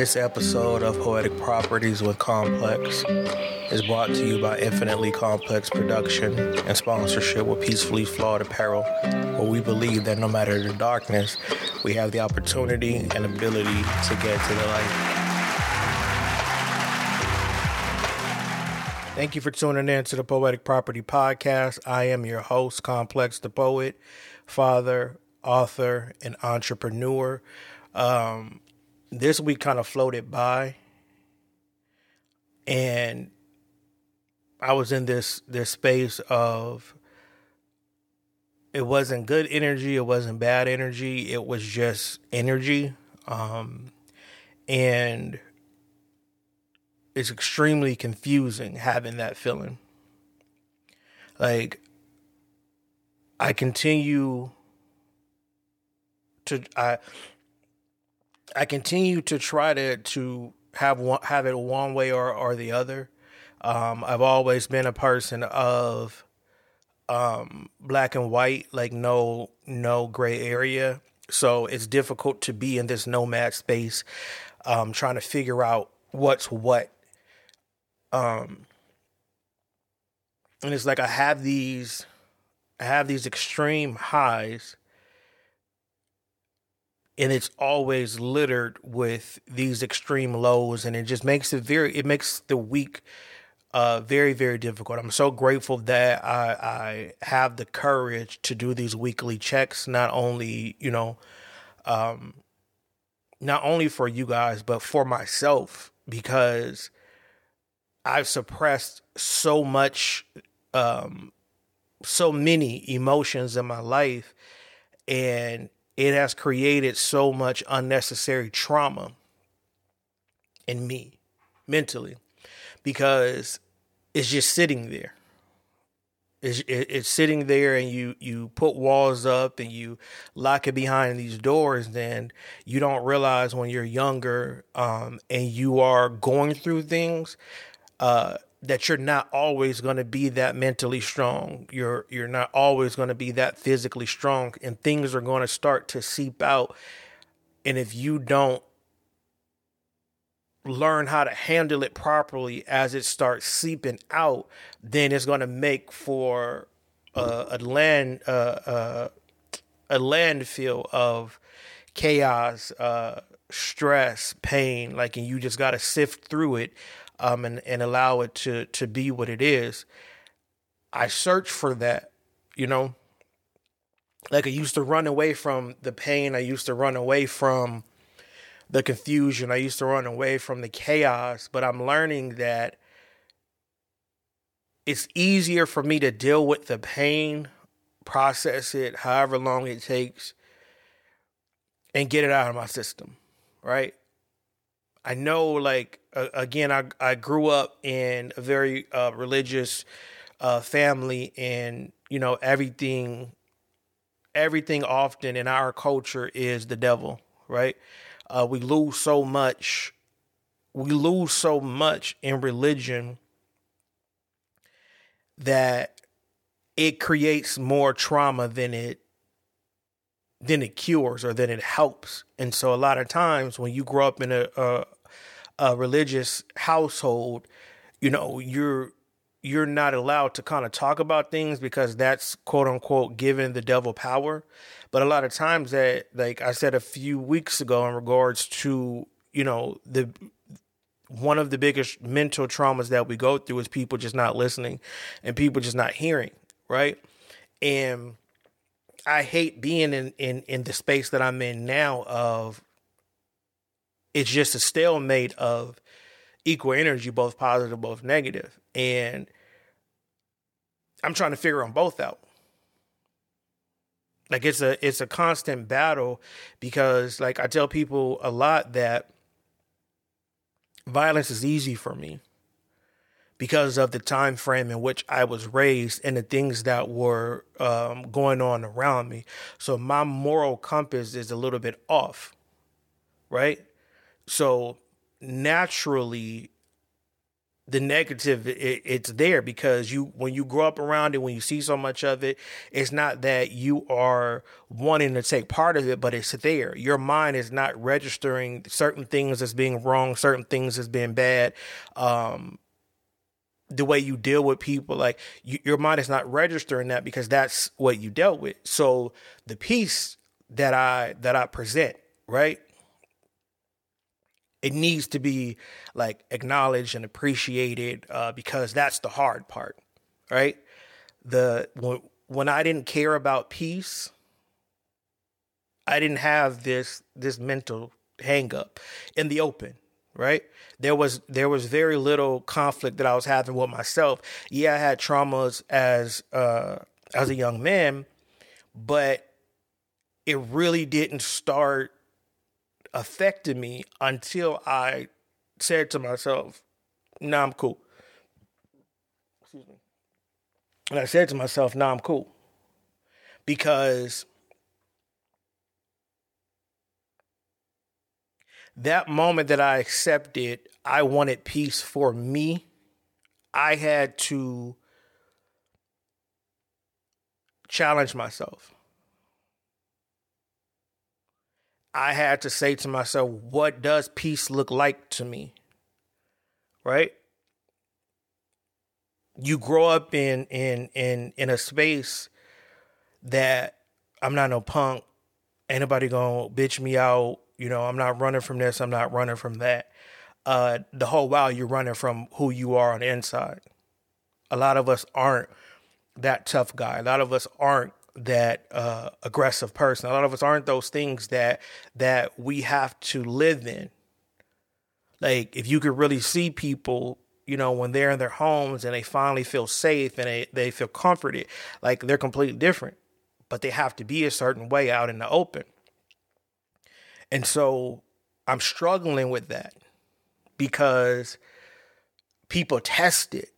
This episode of Poetic Properties with Complex is brought to you by Infinitely Complex Production and sponsorship with Peacefully Flawed Apparel, where we believe that no matter the darkness, we have the opportunity and ability to get to the light. Thank you for tuning in to the Poetic Property Podcast. I am your host, Complex the Poet, father, author, and entrepreneur. Um, this week kind of floated by and I was in this this space of it wasn't good energy, it wasn't bad energy, it was just energy. Um, and it's extremely confusing having that feeling. Like I continue to I I continue to try to to have one, have it one way or or the other. Um, I've always been a person of um, black and white, like no no gray area. So it's difficult to be in this nomad space, um, trying to figure out what's what. Um, and it's like I have these, I have these extreme highs, and it's always littered with these extreme lows and it just makes it very it makes the week uh, very very difficult. I'm so grateful that i i have the courage to do these weekly checks not only you know um not only for you guys but for myself because i've suppressed so much um so many emotions in my life and it has created so much unnecessary trauma in me mentally because it's just sitting there. It's, it's sitting there and you, you put walls up and you lock it behind these doors and you don't realize when you're younger um, and you are going through things uh, that you're not always going to be that mentally strong. You're you're not always going to be that physically strong and things are going to start to seep out. And if you don't learn how to handle it properly as it starts seeping out, then it's going to make for a land uh, uh, a landfill of chaos, uh, stress, pain. Like, and you just got to sift through it um, and, and allow it to, to be what it is. I search for that, you know. Like I used to run away from the pain. I used to run away from the confusion. I used to run away from the chaos. But I'm learning that it's easier for me to deal with the pain, process it however long it takes, and get it out of my system, right? I know, like uh, again, I I grew up in a very uh, religious uh, family, and you know everything, everything often in our culture is the devil, right? Uh, we lose so much, we lose so much in religion that it creates more trauma than it than it cures or then it helps. And so a lot of times when you grow up in a, a, a religious household, you know, you're you're not allowed to kind of talk about things because that's quote unquote giving the devil power. But a lot of times that like I said a few weeks ago in regards to, you know, the one of the biggest mental traumas that we go through is people just not listening and people just not hearing, right? And I hate being in, in, in the space that I'm in now of it's just a stalemate of equal energy, both positive, both negative. And I'm trying to figure them both out. Like it's a it's a constant battle because like I tell people a lot that violence is easy for me because of the time frame in which I was raised and the things that were um, going on around me. So my moral compass is a little bit off, right? So naturally, the negative it, it's there because you when you grow up around it when you see so much of it it's not that you are wanting to take part of it but it's there your mind is not registering certain things as being wrong certain things as being bad um, the way you deal with people like you, your mind is not registering that because that's what you dealt with so the peace that i that i present right it needs to be like acknowledged and appreciated uh, because that's the hard part, right? The when, when I didn't care about peace, I didn't have this this mental hangup in the open, right? There was there was very little conflict that I was having with myself. Yeah, I had traumas as uh, as a young man, but it really didn't start affecting me until I said to myself, nah, I'm cool. Excuse me. And I said to myself, nah, I'm cool. Because that moment that I accepted, I wanted peace for me. I had to challenge myself. I had to say to myself, what does peace look like to me? Right? You grow up in in in in a space that I'm not no punk. Ain't nobody gonna bitch me out. You know, I'm not running from this, I'm not running from that. Uh the whole while you're running from who you are on the inside. A lot of us aren't that tough guy. A lot of us aren't that uh, aggressive person. A lot of us aren't those things that that we have to live in. Like if you could really see people, you know, when they're in their homes and they finally feel safe and they, they feel comforted, like they're completely different. But they have to be a certain way out in the open. And so I'm struggling with that because people test it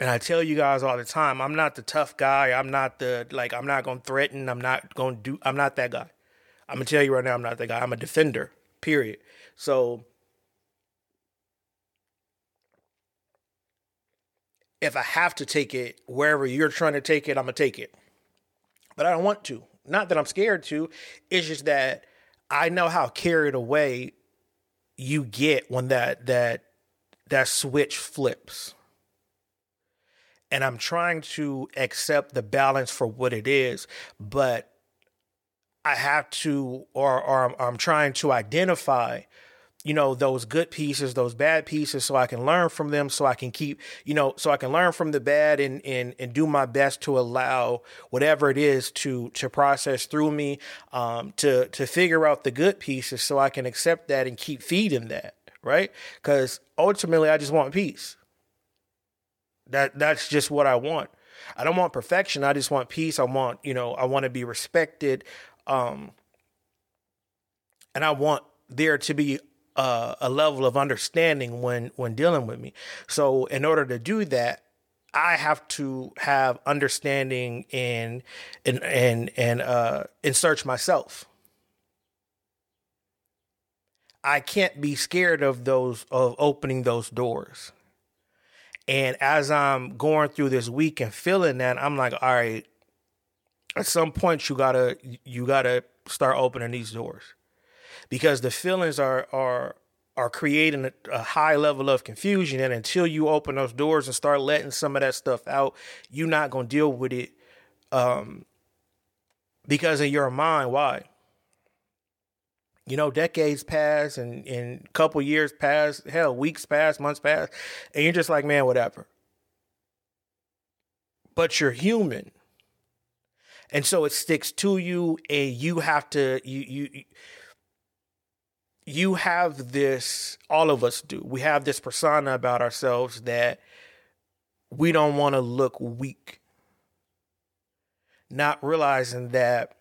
and I tell you guys all the time, I'm not the tough guy. I'm not the like I'm not going to threaten. I'm not going to do I'm not that guy. I'm going to tell you right now I'm not that guy. I'm a defender. Period. So if I have to take it wherever you're trying to take it, I'm going to take it. But I don't want to. Not that I'm scared to. It's just that I know how carried away you get when that that that switch flips. And I'm trying to accept the balance for what it is, but I have to, or, or I'm, I'm trying to identify, you know, those good pieces, those bad pieces, so I can learn from them, so I can keep, you know, so I can learn from the bad and and and do my best to allow whatever it is to to process through me, um, to to figure out the good pieces, so I can accept that and keep feeding that, right? Because ultimately, I just want peace. That that's just what I want. I don't want perfection. I just want peace. I want, you know, I want to be respected. Um, and I want there to be uh, a level of understanding when when dealing with me. So in order to do that, I have to have understanding and and and and uh and search myself. I can't be scared of those of opening those doors. And as I'm going through this week and feeling that, I'm like, all right, at some point you gotta you gotta start opening these doors. Because the feelings are are are creating a, high level of confusion. And until you open those doors and start letting some of that stuff out, you're not gonna deal with it um because in your mind. Why? you know, decades pass and, and couple years pass, hell, weeks pass, months pass, and you're just like, man, whatever. But you're human. And so it sticks to you and you have to you you you have this all of us do. We have this persona about ourselves that we don't want to look weak. Not realizing that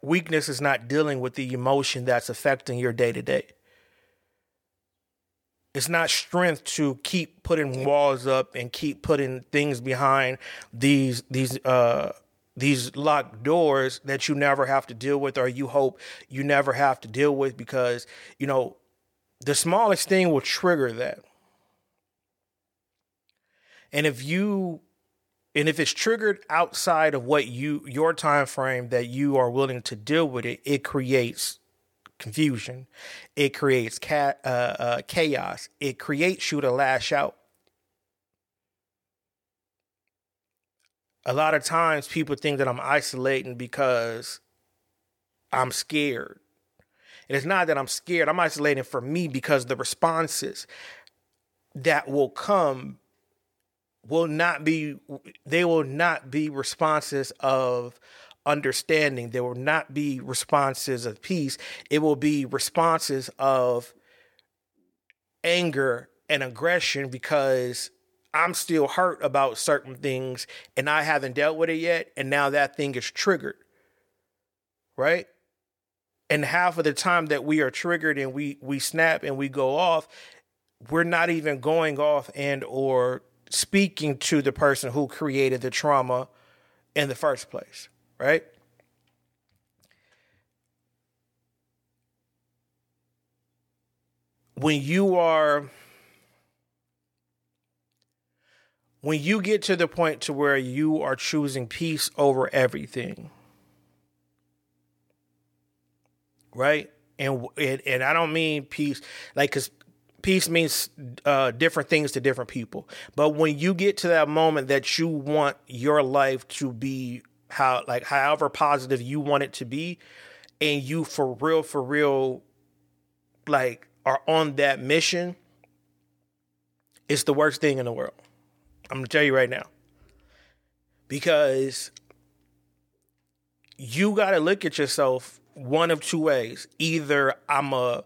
Weakness is not dealing with the emotion that's affecting your day to day. It's not strength to keep putting walls up and keep putting things behind these these uh these locked doors that you never have to deal with or you hope you never have to deal with because you know the smallest thing will trigger that. And if you and if it's triggered outside of what you your time frame that you are willing to deal with it, it creates confusion. It creates uh, uh, chaos. It creates you to lash out. A lot of times people think that I'm isolating because I'm scared. And it's not that I'm scared, I'm isolating for me because the responses that will come will not be they will not be responses of understanding there will not be responses of peace it will be responses of anger and aggression because I'm still hurt about certain things and I haven't dealt with it yet and now that thing is triggered right and half of the time that we are triggered and we we snap and we go off we're not even going off and or speaking to the person who created the trauma in the first place, right? When you are when you get to the point to where you are choosing peace over everything, right? And and, and I don't mean peace like cuz peace means uh, different things to different people. But when you get to that moment that you want your life to be how like however positive you want it to be, and you for real for real like are on that mission, it's the worst thing in the world. I'm gonna tell you right now. Because you gotta look at yourself one of two ways. Either I'm a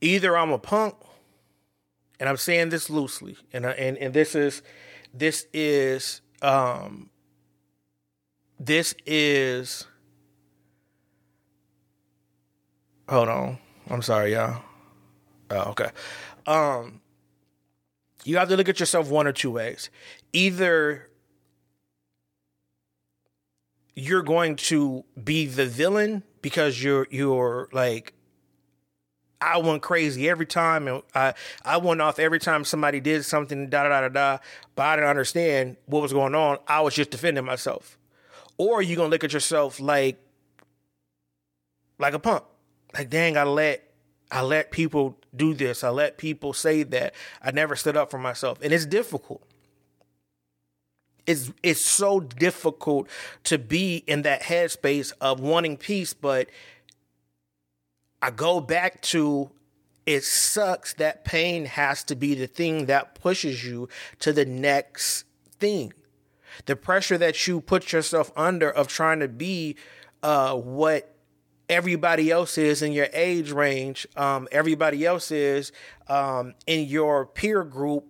either I'm a punk, and I'm saying this loosely, and and and this is this is um this is hold on. I'm sorry, y'all. Oh, okay. Um you have to look at yourself one or two ways. Either you're going to be the villain because you're you're like I went crazy every time, and I I went off every time somebody did something. Da da da da da. But I didn't understand what was going on. I was just defending myself. Or you gonna look at yourself like like a punk. Like dang, I let I let people do this. I let people say that. I never stood up for myself, and it's difficult. It's it's so difficult to be in that headspace of wanting peace, but I go back to it sucks that pain has to be the thing that pushes you to the next thing. The pressure that you put yourself under of trying to be uh, what everybody else is in your age range, um, everybody else is um, in your peer group,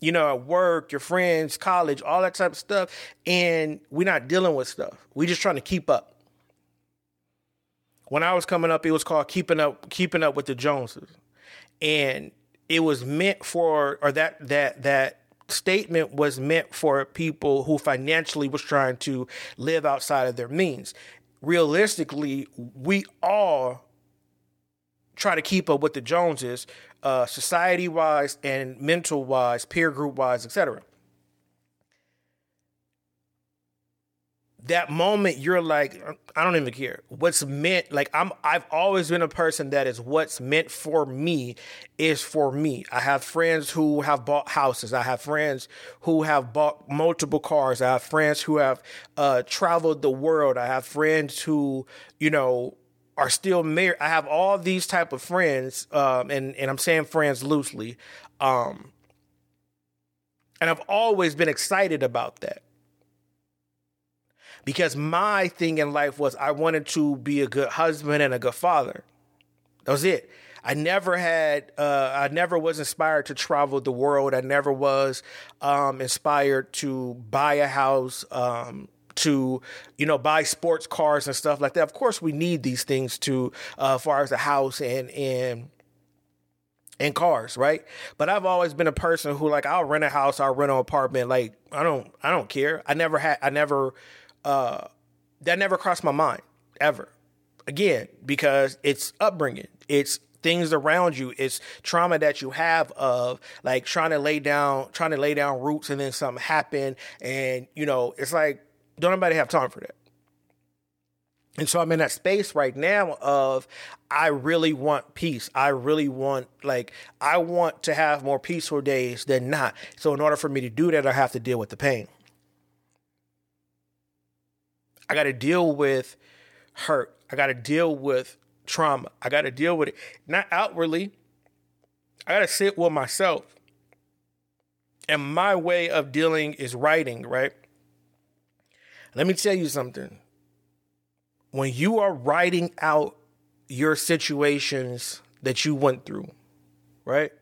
you know, at work, your friends, college, all that type of stuff. And we're not dealing with stuff. We're just trying to keep up when I was coming up, it was called keeping up keeping up with the Joneses, and it was meant for or that that that statement was meant for people who financially was trying to live outside of their means. Realistically, we all try to keep up with the Joneses, uh, society wise and mental wise, peer group wise, etc. that moment you're like i don't even care. What's meant like i'm i've always been a person that is what's meant for me is for me. I have friends who have bought houses. I have friends who have bought multiple cars. I have friends who have uh, traveled the world. I have friends who you know are still married. I have all these type of friends um, and and i'm saying friends loosely um, and i've always been excited about that because my thing in life was I wanted to be a good husband and a good father. That was it. I never had, uh, I never was inspired to travel the world. I never was um, inspired to buy a house, um, to you know buy sports cars and stuff like that. Of course, we need these things to, uh, as far as a house and and and cars, right? But I've always been a person who like I'll rent a house, I'll rent an apartment. Like I don't, I don't care. I never had, I never uh, that never crossed my mind ever. Again, because it's upbringing, it's things around you. It's trauma that you have of like trying to lay down, trying to lay down roots and then something happen. And, you know, it's like, don't nobody have time for that. And so I'm in that space right now of I really want peace. I really want like I want to have more peaceful days than not. So in order for me to do that, I have to deal with the pain. I got to deal with hurt. I got to deal with trauma. I got to deal with it not outwardly. I got to sit with myself. And my way of dealing is writing, right? Let me tell you something when you are writing out your situations that you went through, right?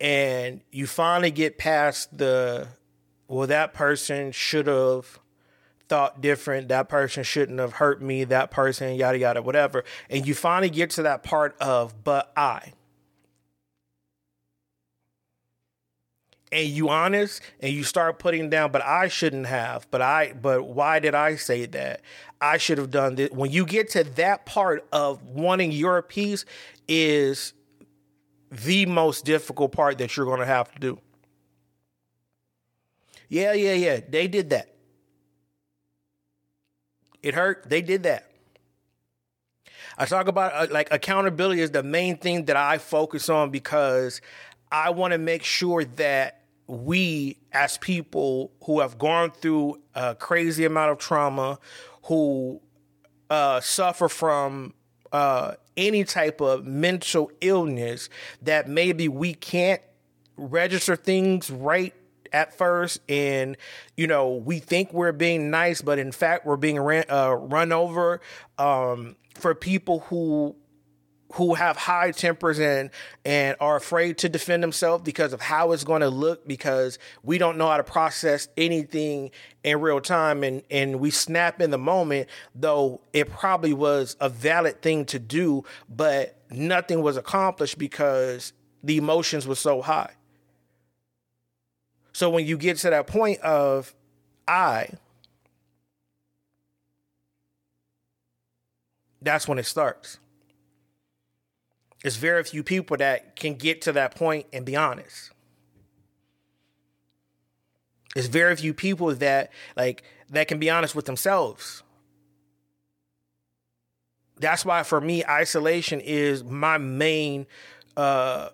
And you finally get past the, well, that person should have thought different. That person shouldn't have hurt me. That person, yada, yada, whatever. And you finally get to that part of, but I. and you honest and you start putting down but i shouldn't have but i but why did i say that i should have done this when you get to that part of wanting your peace is the most difficult part that you're going to have to do yeah yeah yeah they did that it hurt. They did that. I talk about uh, like accountability is the main thing that i focus on because I want to make sure that we as people who have gone through a crazy amount of trauma, who uh, suffer from uh, any type of mental illness, that maybe we can't register things right at first and you know we think we're being nice but in fact we're being ran, uh, run over um, for people who who have high tempers and and are afraid to defend themselves because of how it's going to look because we don't know how to process anything in real time and and we snap in the moment though it probably was a valid thing to do but nothing was accomplished because the emotions were so high so when you get to that point of i that's when it starts it's very few people that can get to that point and be honest. It's very few people that like that can be honest with themselves. That's why for me isolation is my main uh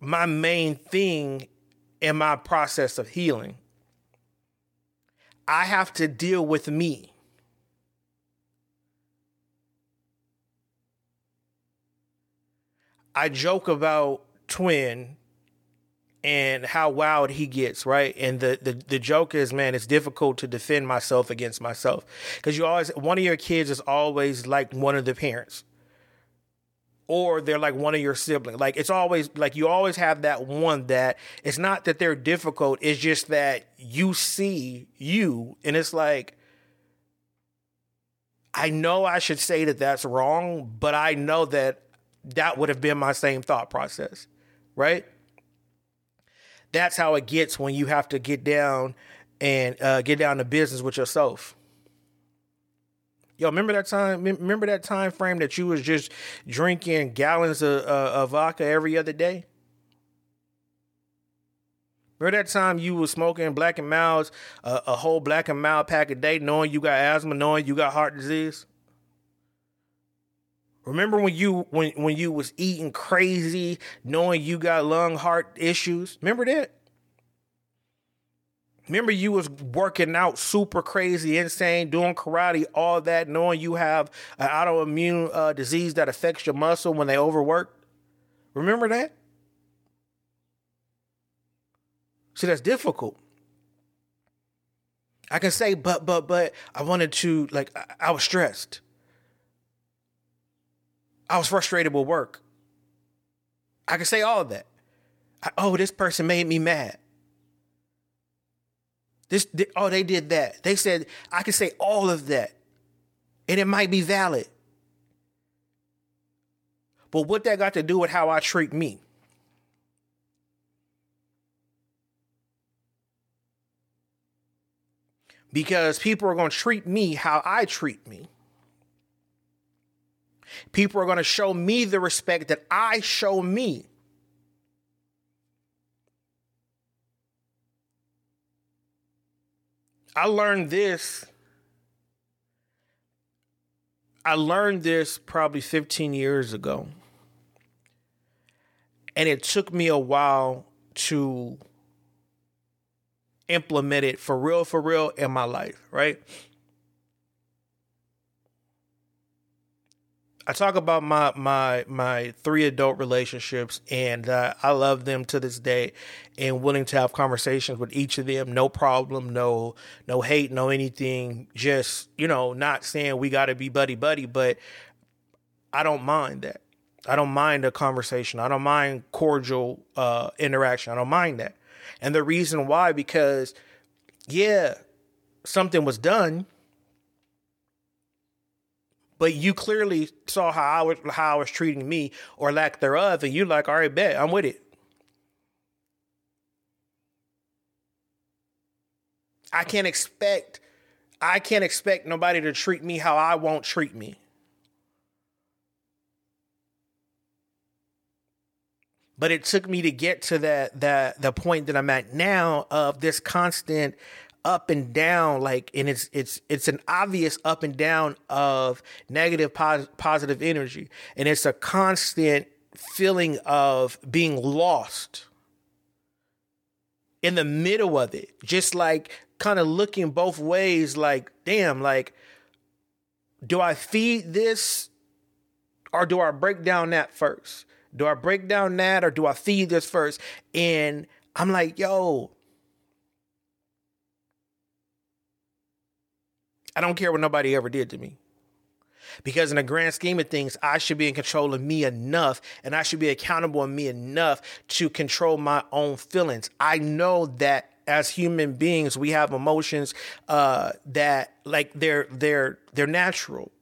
my main thing in my process of healing. I have to deal with me. I joke about Twin and how wild he gets, right? And the, the, the joke is, man, it's difficult to defend myself against myself. Because you always, one of your kids is always like one of the parents. Or they're like one of your siblings. Like it's always like you always have that one that it's not that they're difficult, it's just that you see you and it's like, I know I should say that that's wrong, but I know that that would have been my same thought process, right? That's how it gets when you have to get down and uh, get down to business with yourself. Yo, remember that time? Remember that time frame that you was just drinking gallons of, uh, of vodka every other day? Remember that time you was smoking Black and Milds, uh, a whole Black and Mild pack a day, knowing you got asthma, knowing you got heart disease? Remember when you when when you was eating crazy, knowing you got lung heart issues? Remember that? Remember you was working out super crazy, insane, doing karate, all that, knowing you have an autoimmune uh, disease that affects your muscle when they overwork. Remember that? See, that's difficult. I can say, but, but, but, I wanted to, like, I, I was stressed. I was frustrated with work. I can say all of that. I, oh, this person made me mad. This, oh, they did that. They said I can say all of that, and it might be valid. But what that got to do with how I treat me? Because people are going to treat me how I treat me. People are going to show me the respect that I show me. I learned this. I learned this probably 15 years ago. And it took me a while to implement it for real, for real in my life, right? I talk about my my my three adult relationships, and uh, I love them to this day, and willing to have conversations with each of them. No problem, no no hate, no anything. Just you know, not saying we got to be buddy buddy, but I don't mind that. I don't mind a conversation. I don't mind cordial uh, interaction. I don't mind that. And the reason why, because yeah, something was done but you clearly saw how I was how I was treating me or lack thereof, and you like, all right, bet I'm with it. I can't expect I can't expect nobody to treat me how I won't treat me. But it took me to get to that that the point that I'm at now of this constant up and down like and it's it's it's an obvious up and down of negative pos- positive energy. And it's a constant feeling of being lost in the middle of it. Just like kind of looking both ways like damn like do i feed this or do i break down that first? Do i break down that or do i feed this first? And i'm like yo I don't care what nobody ever did to me. Because in the grand scheme of things, I should be in control of me enough and I should be accountable of me enough to control my own feelings. I know that as human beings, we have emotions uh, that like they're they're they're natural.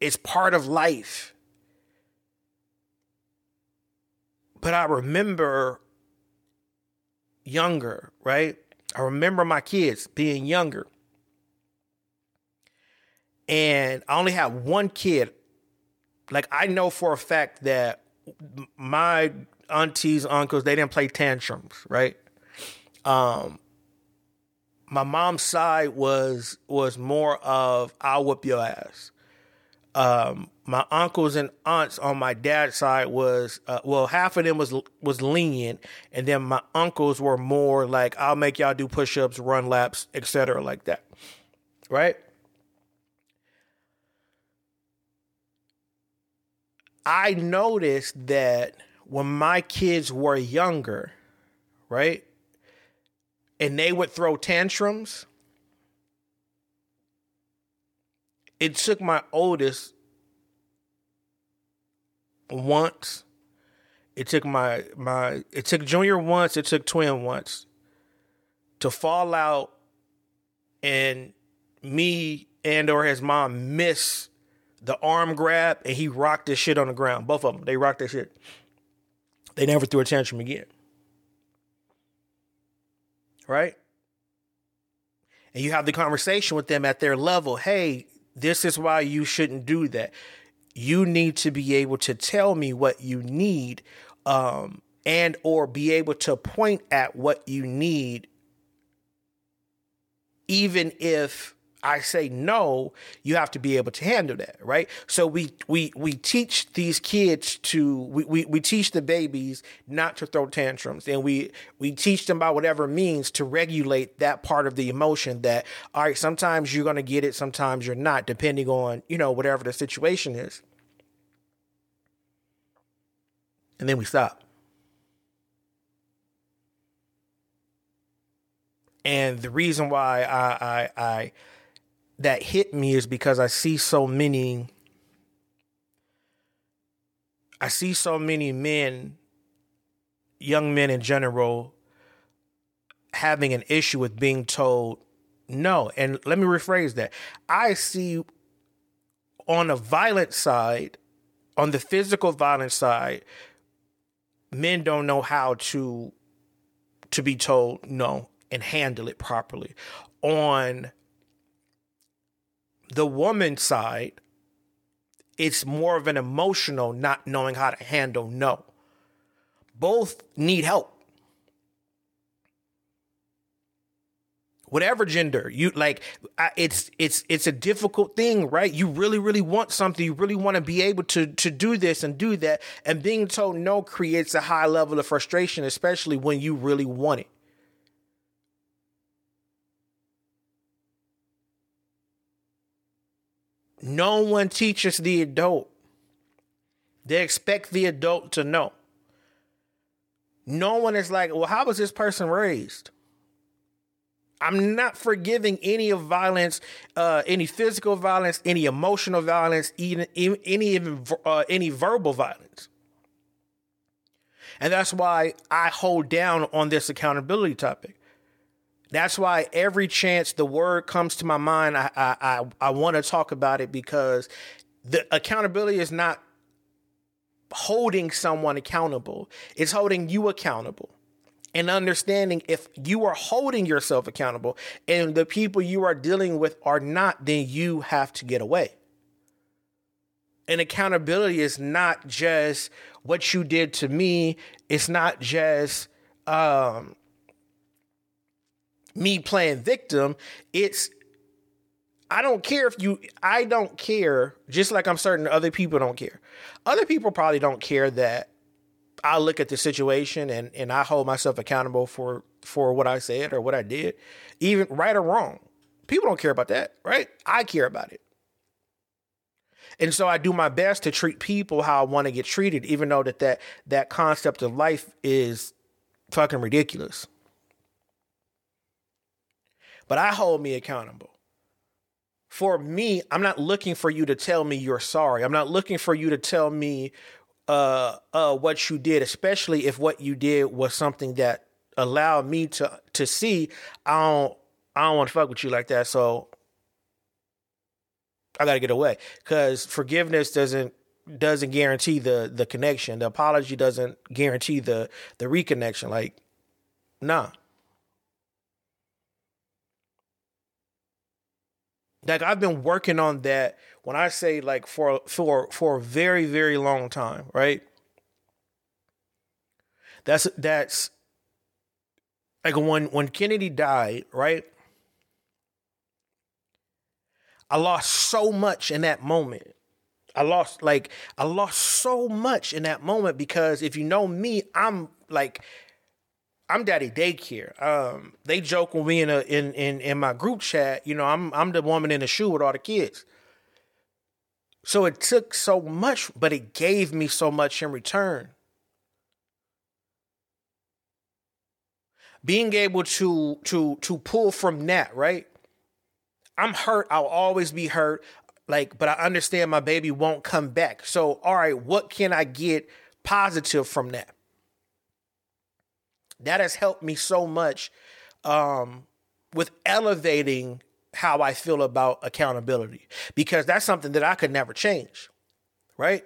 It's part of life. But I remember younger, right? I remember my kids being younger and I only have one kid. Like I know for a fact that my aunties, uncles, they didn't play tantrums, right? Um, my mom's side was was more of I'll whoop your ass. Um, my uncles and aunts on my dad's side was uh, well, half of them was was lenient, and then my uncles were more like I'll make y'all do push ups, run laps, etc., like that, right? I noticed that when my kids were younger, right? And they would throw tantrums. It took my oldest once. It took my my it took junior once, it took twin once to fall out and me and or his mom miss the arm grab, and he rocked this shit on the ground. Both of them, they rocked that shit. They never threw a tantrum again. Right? And you have the conversation with them at their level. Hey, this is why you shouldn't do that. You need to be able to tell me what you need, um, and or be able to point at what you need, even if I say no, you have to be able to handle that, right? So we we we teach these kids to we, we, we teach the babies not to throw tantrums and we we teach them by whatever means to regulate that part of the emotion that all right, sometimes you're gonna get it, sometimes you're not, depending on, you know, whatever the situation is. And then we stop. And the reason why I I I that hit me is because I see so many I see so many men young men in general having an issue with being told no. And let me rephrase that. I see on the violent side, on the physical violence side, men don't know how to to be told no and handle it properly. On the woman side, it's more of an emotional not knowing how to handle no. Both need help. whatever gender you like it's it's it's a difficult thing right you really really want something you really want to be able to to do this and do that and being told no creates a high level of frustration especially when you really want it no one teaches the adult they expect the adult to know no one is like well how was this person raised I'm not forgiving any of violence, uh, any physical violence, any emotional violence, even any even uh, any verbal violence. And that's why I hold down on this accountability topic. That's why every chance the word comes to my mind, I I I, I want to talk about it because the accountability is not holding someone accountable; it's holding you accountable and understanding if you are holding yourself accountable and the people you are dealing with are not, then you have to get away. And accountability is not just what you did to me, it's not just um, me playing victim. It's I don't care if you, I don't care, just like I'm certain other people don't care. Other people probably don't care that I look at the situation and and I hold myself accountable for for what I said or what I did, even right or wrong. People don't care about that, right? I care about it. And so I do my best to treat people how I want to get treated, even though that that, that concept of life is fucking ridiculous. But I hold me accountable. For me, I'm not looking for you to tell me you're sorry. I'm not looking for you to tell me uh uh what you did, especially if what you did was something that allowed me to to see I don't I don't want to fuck with you like that. So I gotta get away. Cause forgiveness doesn't doesn't guarantee the the connection. The apology doesn't guarantee the the reconnection. Like, nah. Like I've been working on that when I say like for for for a very very long time, right? That's that's like when when Kennedy died, right? I lost so much in that moment. I lost like I lost so much in that moment because if you know me, I'm like I'm daddy daycare. Um, they joke when we in a in, in in my group chat, you know, I'm I'm the woman in the shoe with all the kids. So it took so much, but it gave me so much in return. Being able to to to pull from that, right? I'm hurt. I'll always be hurt. Like, but I understand my baby won't come back. So, all right, what can I get positive from that? That has helped me so much um, with elevating how I feel about accountability because that's something that I could never change, right?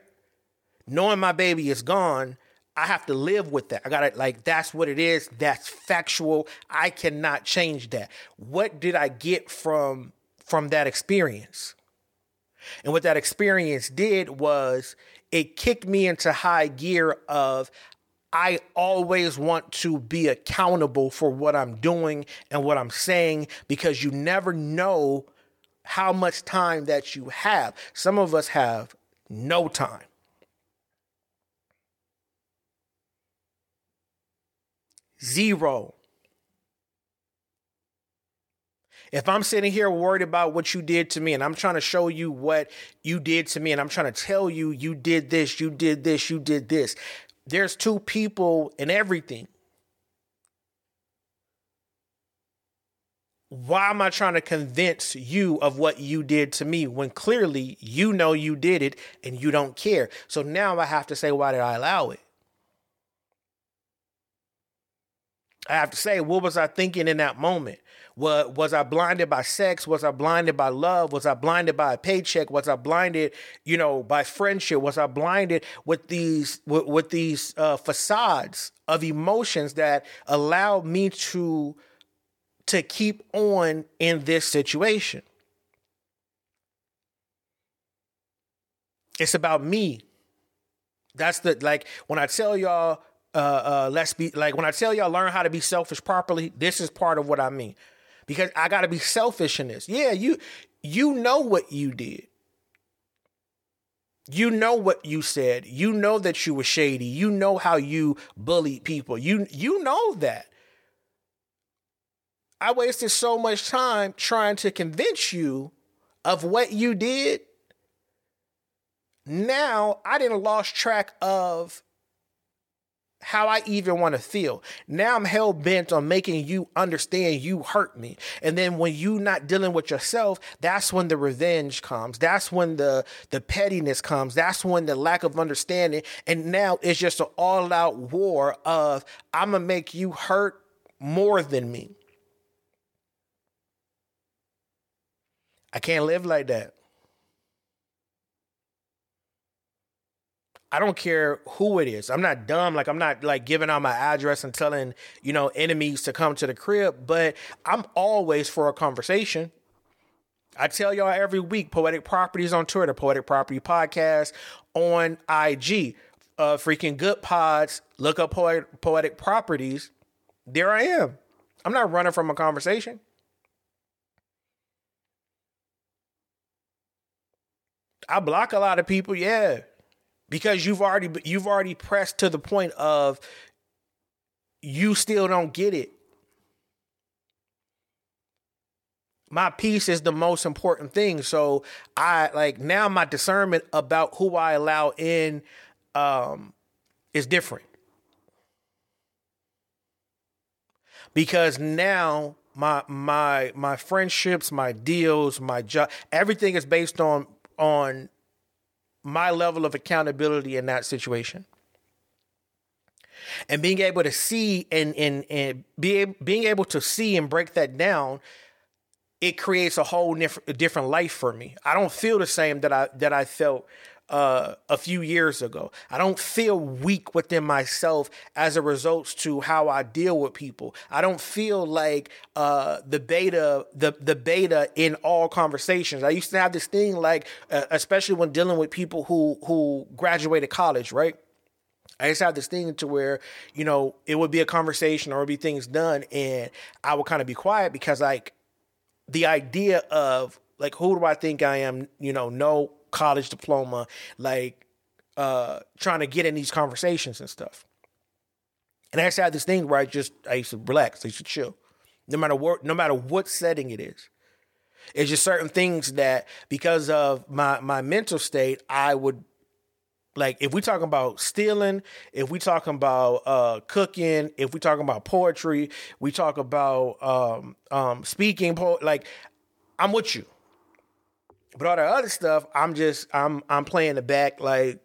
Knowing my baby is gone, I have to live with that. I got to like that's what it is. That's factual. I cannot change that. What did I get from from that experience? And what that experience did was it kicked me into high gear of I always want to be accountable for what I'm doing and what I'm saying because you never know how much time that you have. Some of us have no time. Zero. If I'm sitting here worried about what you did to me and I'm trying to show you what you did to me and I'm trying to tell you you did this, you did this, you did this, there's two people in everything. Why am I trying to convince you of what you did to me when clearly you know you did it and you don't care? So now I have to say, why did I allow it? I have to say, what was I thinking in that moment? Was, was I blinded by sex? Was I blinded by love? Was I blinded by a paycheck? Was I blinded, you know, by friendship? Was I blinded with these with, with these uh, facades of emotions that allow me to to keep on in this situation? It's about me. That's the like when I tell y'all uh uh let's be like when I tell y'all learn how to be selfish properly, this is part of what I mean. Because I got to be selfish in this. Yeah, you you know what you did. You know what you said. You know that you were shady. You know how you bullied people. You you know that. I wasted so much time trying to convince you of what you did. Now I didn't lost track of how I even want to feel. Now I'm hell bent on making you understand you hurt me. And then when you not dealing with yourself, that's when the revenge comes. That's when the the pettiness comes. That's when the lack of understanding. And now it's just an all out war of I'm gonna make you hurt more than me. I can't live like that. I don't care who it is. I'm not dumb. Like I'm not like giving out my address and telling, you know, enemies to come to the crib, but I'm always for a conversation. I tell y'all every week, Poetic Properties on Twitter, Poetic Property Podcast on IG, uh, freaking good pods. Look up Poetic, Poetic Properties. There I am. I'm not running from a conversation. I block a lot of people, yeah because you've already you've already pressed to the point of you still don't get it. My peace is the most important thing. So I like now my discernment about who I allow in um is different. Because now my my my friendships, my deals, my job, everything is based on on my level of accountability in that situation. And being able to see and and and be being able to see and break that down it creates a whole different life for me. I don't feel the same that i that i felt uh, a few years ago. I don't feel weak within myself as a result to how I deal with people. I don't feel like uh, the beta, the the beta in all conversations. I used to have this thing like, uh, especially when dealing with people who who graduated college, right? I used to have this thing to where, you know, it would be a conversation or would be things done, and I would kind of be quiet because like the idea of like who do I think I am, you know, no college diploma, like uh, trying to get in these conversations and stuff. And I actually had this thing where I just I used to relax, I used to chill, no matter what, no matter what setting it is. It's just certain things that because of my my mental state, I would like if we talking about stealing, if we talking about uh, cooking, if we talking about poetry, we talk about um, um, speaking, po- like I'm with you. But all the other stuff, I'm just I'm I'm playing the back like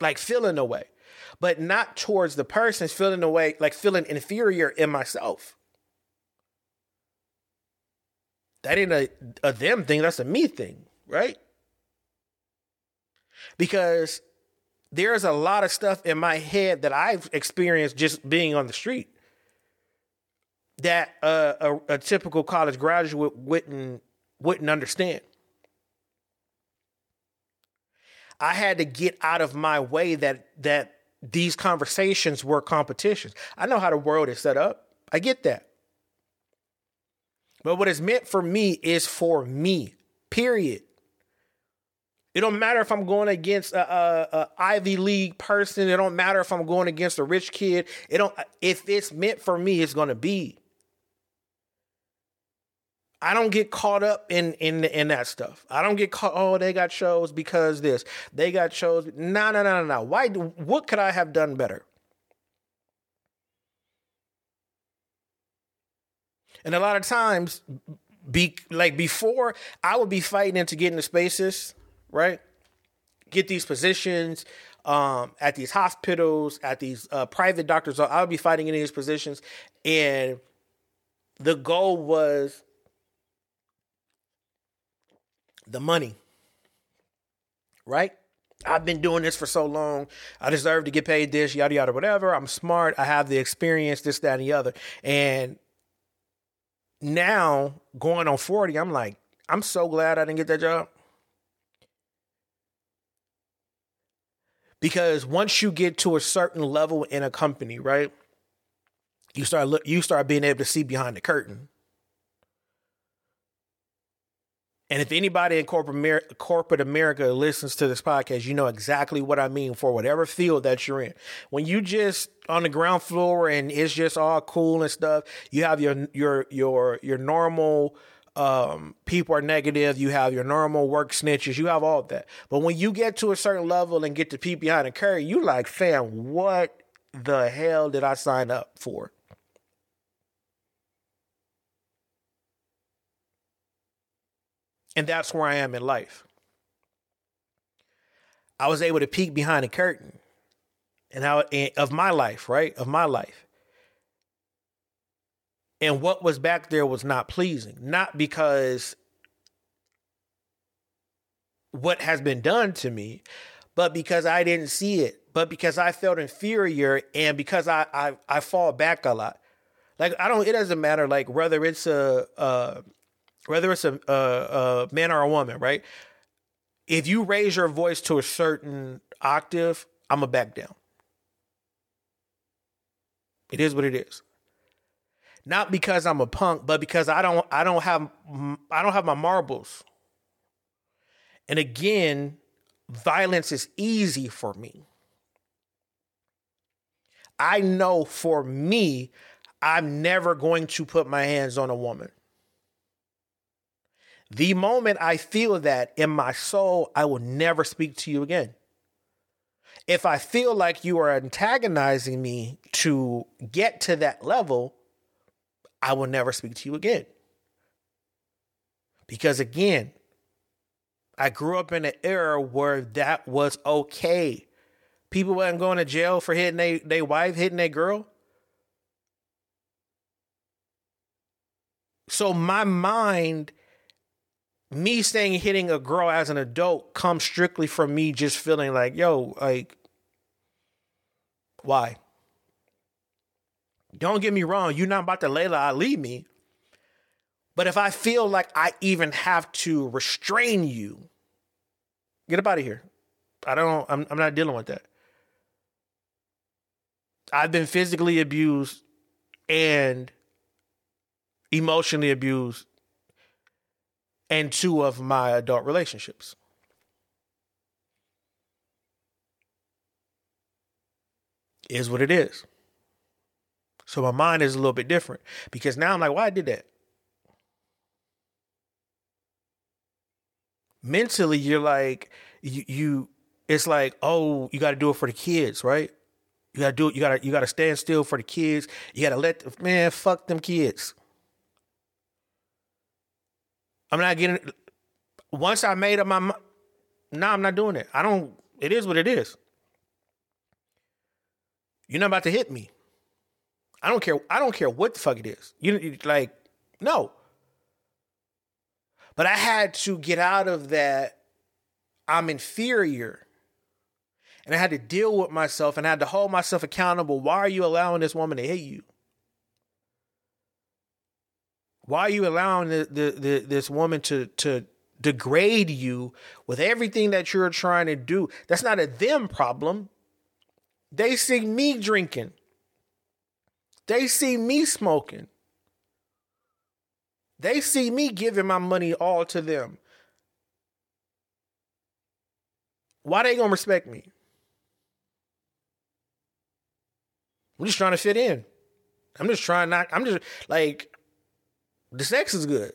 like feeling the way, But not towards the person, feeling the way like feeling inferior in myself. That ain't a, a them thing, that's a me thing, right? Because there's a lot of stuff in my head that I've experienced just being on the street that uh, a, a typical college graduate wouldn't wouldn't understand. I had to get out of my way that that these conversations were competitions. I know how the world is set up. I get that. But what is meant for me is for me. Period. It don't matter if I'm going against a, a, a, Ivy League person. It don't matter if I'm going against a rich kid. It don't. If it's meant for me, it's to be. I don't get caught up in in in that stuff. I don't get caught. Oh, they got shows because this. They got shows. No, no, no, no, no. Why? What could I have done better? And a lot of times, be like before, I would be fighting into getting the spaces, right? Get these positions um, at these hospitals, at these uh, private doctors. I would be fighting in these positions, and the goal was the money. Right? I've been doing this for so long. I deserve to get paid this, yada, yada, whatever. I'm smart. I have the experience, this, that, and the other. And now going on 40, I'm like, I'm so glad I didn't get that job. Because once you get to a certain level in a company, right? You start look you start being able to see behind the curtain. And if anybody in corporate America, corporate America listens to this podcast, you know exactly what I mean for whatever field that you're in. When you just on the ground floor and it's just all cool and stuff, you have your your your your normal um, people are negative. You have your normal work snitches. You have all of that. But when you get to a certain level and get to peep behind the curtain, you like, fam, what the hell did I sign up for? And that's where I am in life. I was able to peek behind the curtain and how of my life, right? Of my life. And what was back there was not pleasing, not because what has been done to me, but because I didn't see it, but because I felt inferior and because I I, I fall back a lot. Like I don't. It doesn't matter. Like whether it's a, a whether it's a, a, a man or a woman, right? If you raise your voice to a certain octave, I'm a back down. It is what it is. Not because I'm a punk, but because I don't I don't have I don't have my marbles. And again, violence is easy for me. I know for me, I'm never going to put my hands on a woman. The moment I feel that in my soul, I will never speak to you again. If I feel like you are antagonizing me to get to that level, I will never speak to you again. Because again, I grew up in an era where that was okay. People wasn't going to jail for hitting their they wife, hitting their girl. So my mind me saying hitting a girl as an adult comes strictly from me just feeling like, yo, like, why? Don't get me wrong, you're not about to Laila Ali me. But if I feel like I even have to restrain you, get up out of here. I don't, I'm, I'm not dealing with that. I've been physically abused and emotionally abused and two of my adult relationships. Is what it is. So my mind is a little bit different because now I'm like, why I did that? Mentally, you're like, you, you it's like, oh, you got to do it for the kids, right? You got to do it. You got to, you got to stand still for the kids. You got to let, the, man, fuck them kids. I'm not getting. Once I made up my mind, no, I'm not doing it. I don't. It is what it is. You're not about to hit me. I don't care. I don't care what the fuck it is. You, you like no. But I had to get out of that. I'm inferior. And I had to deal with myself and I had to hold myself accountable. Why are you allowing this woman to hit you? Why are you allowing the, the, the, this woman to to degrade you with everything that you're trying to do? That's not a them problem. They see me drinking. They see me smoking. They see me giving my money all to them. Why they gonna respect me? I'm just trying to fit in. I'm just trying not. I'm just like the sex is good.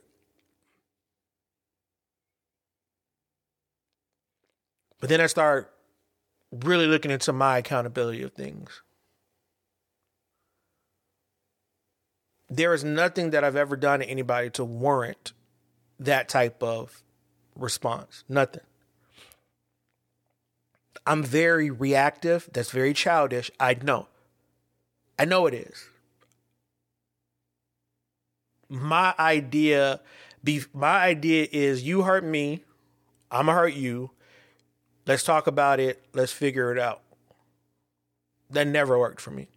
But then I start really looking into my accountability of things. There is nothing that I've ever done to anybody to warrant that type of response. Nothing. I'm very reactive. That's very childish. I know. I know it is my idea be my idea is you hurt me, I'm gonna hurt you. Let's talk about it. Let's figure it out. That never worked for me.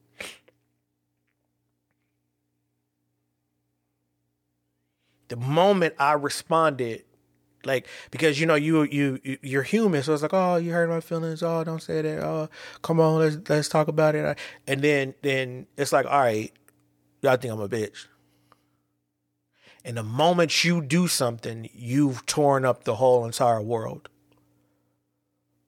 The moment I responded Like because you know you you you're human, so it's like oh you hurt my feelings. Oh don't say that. Oh come on let's let's talk about it. And then then it's like all right, y'all think I'm a bitch. And the moment you do something, you've torn up the whole entire world.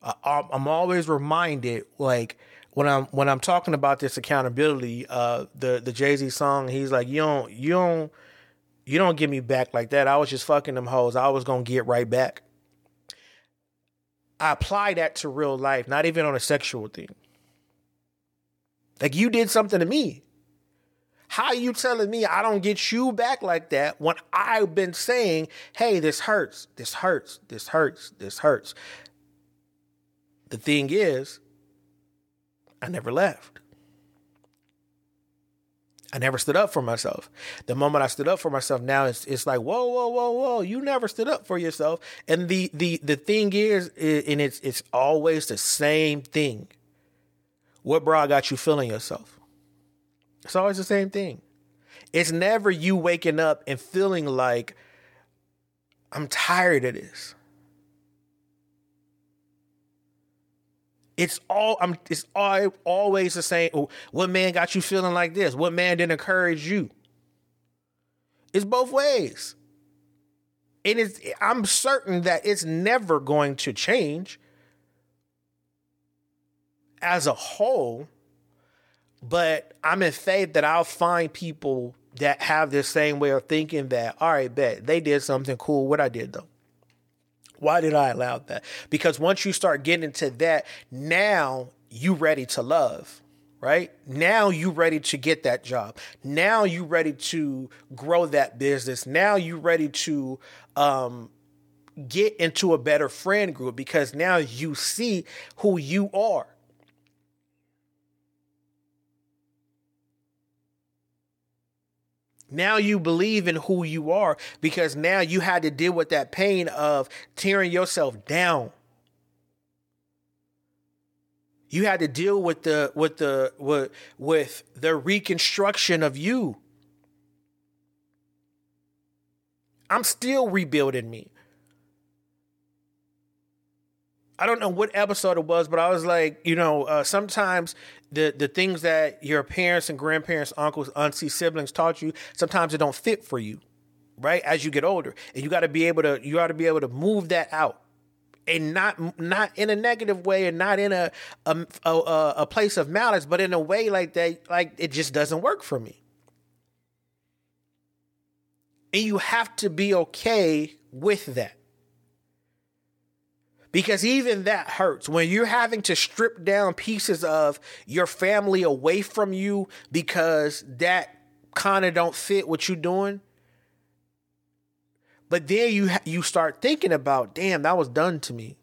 I, I'm always reminded, like when I'm when I'm talking about this accountability, uh, the the Jay Z song, he's like, you don't you don't you don't get me back like that. I was just fucking them hoes. I was gonna get right back. I apply that to real life, not even on a sexual thing. Like you did something to me. How you telling me I don't get you back like that when I've been saying, hey, this hurts, this hurts, this hurts, this hurts. The thing is, I never left. I never stood up for myself. The moment I stood up for myself, now it's it's like whoa, whoa, whoa, whoa! You never stood up for yourself. And the the the thing is, and it's it's always the same thing. What bra got you feeling yourself? It's always the same thing. It's never you waking up and feeling like I'm tired of this. It's all I'm. It's all, always the same. Oh, what man got you feeling like this? What man didn't encourage you? It's both ways, and it's. I'm certain that it's never going to change as a whole. But I'm in faith that I'll find people that have this same way of thinking. That all right, bet they did something cool. What I did though why did I allow that? Because once you start getting into that, now you ready to love, right? Now you ready to get that job. Now you ready to grow that business. Now you ready to um, get into a better friend group because now you see who you are. Now you believe in who you are because now you had to deal with that pain of tearing yourself down. You had to deal with the with the with, with the reconstruction of you. I'm still rebuilding me. I don't know what episode it was, but I was like, you know, uh, sometimes the the things that your parents and grandparents, uncles, aunties, siblings taught you, sometimes it don't fit for you, right? As you get older, and you got to be able to you got to be able to move that out, and not not in a negative way, and not in a a, a a place of malice, but in a way like that, like it just doesn't work for me. And you have to be okay with that because even that hurts. When you're having to strip down pieces of your family away from you because that kind of don't fit what you're doing but then you you start thinking about damn that was done to me.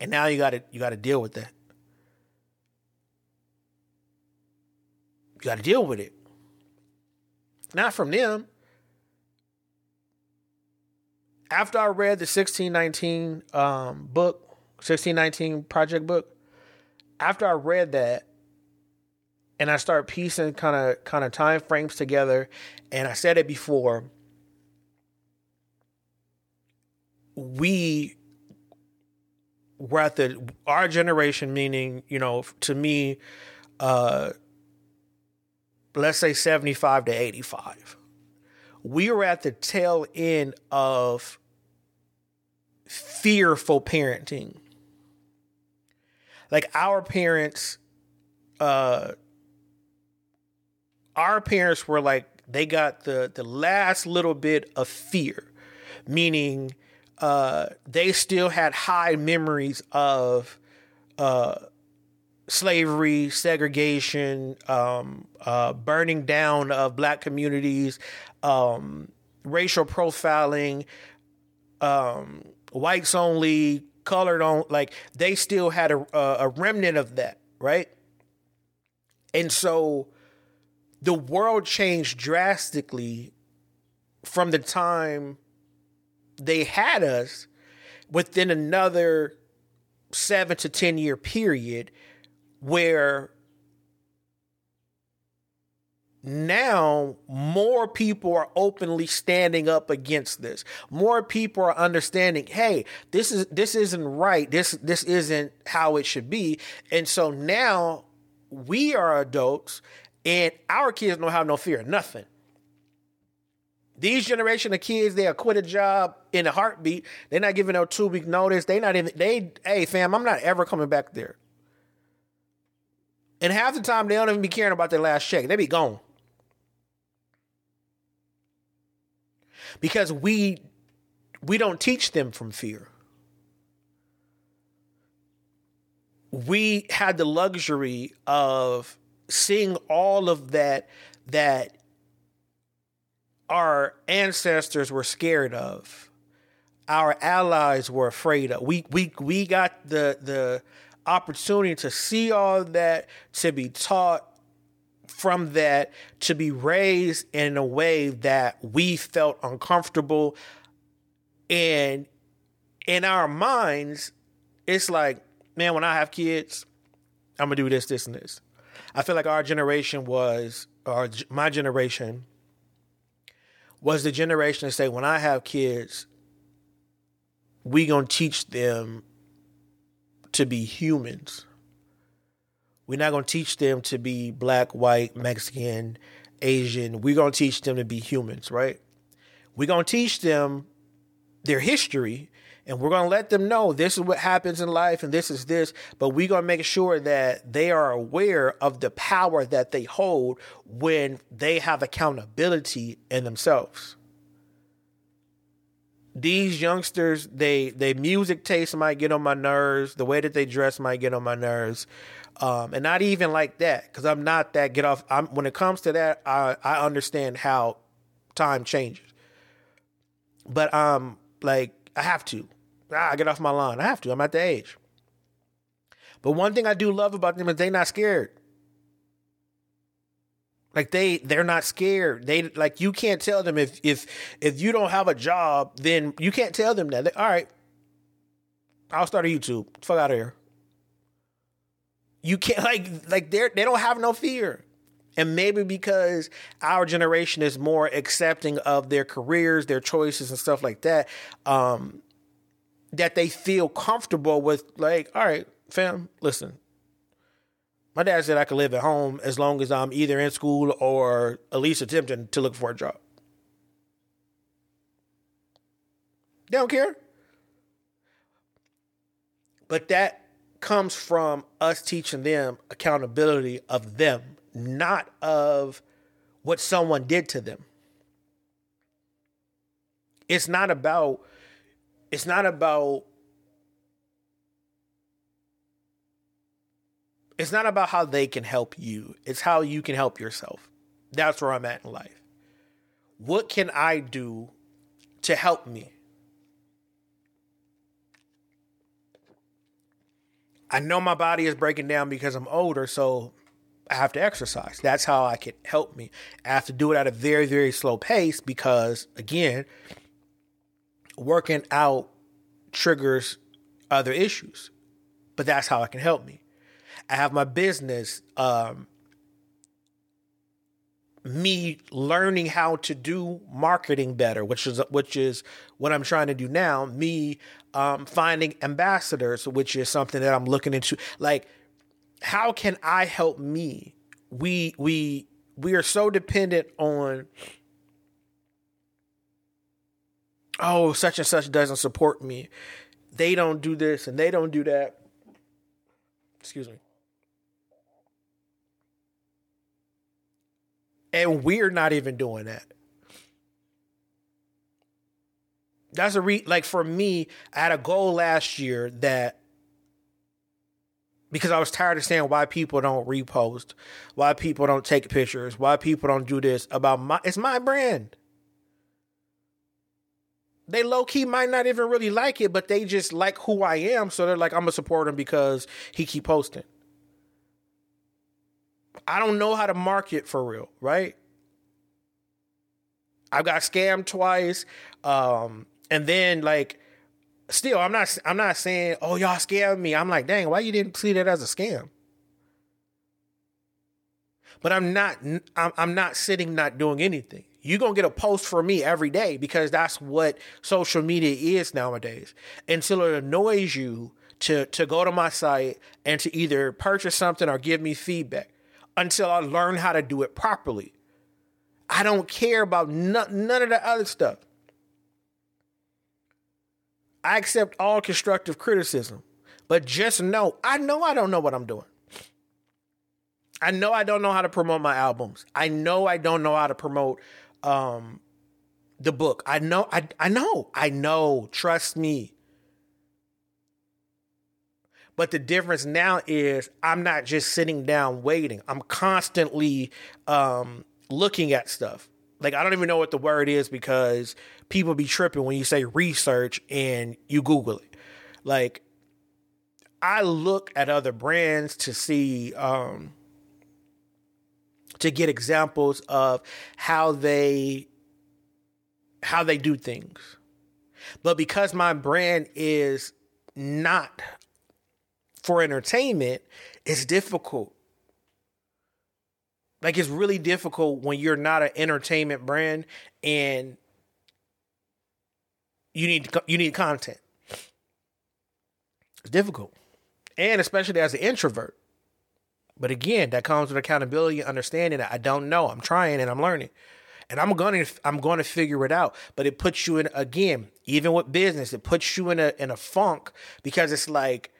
And now you got to you got to deal with that. You got to deal with it. Not from them after I read the 1619 um, book, 1619 project book, after I read that, and I start piecing kind of kind of time frames together, and I said it before, we were at the our generation, meaning you know, to me, uh, let's say 75 to 85 we are at the tail end of fearful parenting. Like our parents, uh, our parents were like they got the the last little bit of fear, meaning uh, they still had high memories of uh, slavery, segregation, um, uh, burning down of black communities, um, racial profiling, um, whites only, colored on, like they still had a, a remnant of that, right? And so the world changed drastically from the time they had us within another seven to 10 year period where now more people are openly standing up against this. More people are understanding, hey, this is this isn't right. This this isn't how it should be. And so now we are adults and our kids don't have no fear of nothing. These generation of kids, they'll quit a job in a heartbeat. They're not giving no two week notice. They not even they hey fam, I'm not ever coming back there. And half the time they don't even be caring about their last check. They be gone. Because we we don't teach them from fear. We had the luxury of seeing all of that that our ancestors were scared of, our allies were afraid of. We we we got the the opportunity to see all that, to be taught from that, to be raised in a way that we felt uncomfortable. And in our minds, it's like, man, when I have kids, I'm gonna do this, this, and this. I feel like our generation was, or my generation was the generation to say, when I have kids, we gonna teach them to be humans. We're not gonna teach them to be black, white, Mexican, Asian. We're gonna teach them to be humans, right? We're gonna teach them their history and we're going to let them know this is what happens in life and this is this but we're going to make sure that they are aware of the power that they hold when they have accountability in themselves these youngsters they they music taste might get on my nerves the way that they dress might get on my nerves um, and not even like that because i'm not that get off I'm, when it comes to that I, I understand how time changes but um like i have to ah, get off my lawn. I have to. I'm at the age. But one thing I do love about them is they not scared. Like they they're not scared. They like you can't tell them if if if you don't have a job, then you can't tell them that. They, All right, I'll start a YouTube. Fuck out of here. You can't like like they they don't have no fear. And maybe because our generation is more accepting of their careers, their choices, and stuff like that. Um, that they feel comfortable with, like, all right, fam, listen. My dad said I could live at home as long as I'm either in school or at least attempting to look for a job. They don't care. But that comes from us teaching them accountability of them, not of what someone did to them. It's not about it's not about it's not about how they can help you. It's how you can help yourself. That's where I'm at in life. What can I do to help me? I know my body is breaking down because I'm older, so I have to exercise. That's how I can help me. I have to do it at a very, very slow pace because, again, working out triggers other issues, but that's how it can help me. I have my business, um, me learning how to do marketing better, which is which is what I'm trying to do now. Me um, finding ambassadors, which is something that I'm looking into. Like, how can I help me? We we we are so dependent on oh, such and such doesn't support me. They don't do this and they don't do that. Excuse me. And we're not even doing that. That's a re like for me, I had a goal last year that because I was tired of saying why people don't repost, why people don't take pictures, why people don't do this about my it's my brand they low key might not even really like it, but they just like who I am. So they're like, I'm gonna support him because he keep posting. I don't know how to market for real, right? I got scammed twice, um, and then like, still, I'm not, I'm not saying, oh y'all scammed me. I'm like, dang, why you didn't see that as a scam? But I'm not I'm, I'm not sitting not doing anything. You're to get a post from me every day because that's what social media is nowadays. Until it annoys you to to go to my site and to either purchase something or give me feedback until I learn how to do it properly. I don't care about none, none of the other stuff. I accept all constructive criticism, but just know I know I don't know what I'm doing. I know I don't know how to promote my albums. I know I don't know how to promote um, the book. I know I I know. I know. Trust me. But the difference now is I'm not just sitting down waiting. I'm constantly um, looking at stuff. Like I don't even know what the word is because people be tripping when you say research and you Google it. Like I look at other brands to see um, to get examples of how they how they do things. But because my brand is not for entertainment, it's difficult. Like it's really difficult when you're not an entertainment brand and you need you need content. It's difficult. And especially as an introvert. But again, that comes with accountability and understanding that I don't know. I'm trying and I'm learning. And I'm going to I'm to figure it out. But it puts you in again, even with business, it puts you in a in a funk because it's like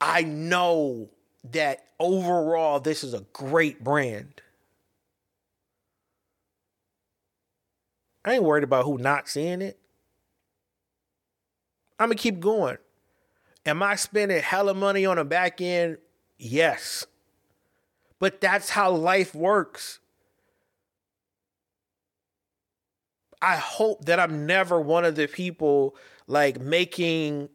I know that overall this is a great brand. I ain't worried about who not seeing it. I'm gonna keep going. Am I spending hella money on the back end? Yes. But that's how life works. I hope that I'm never one of the people like making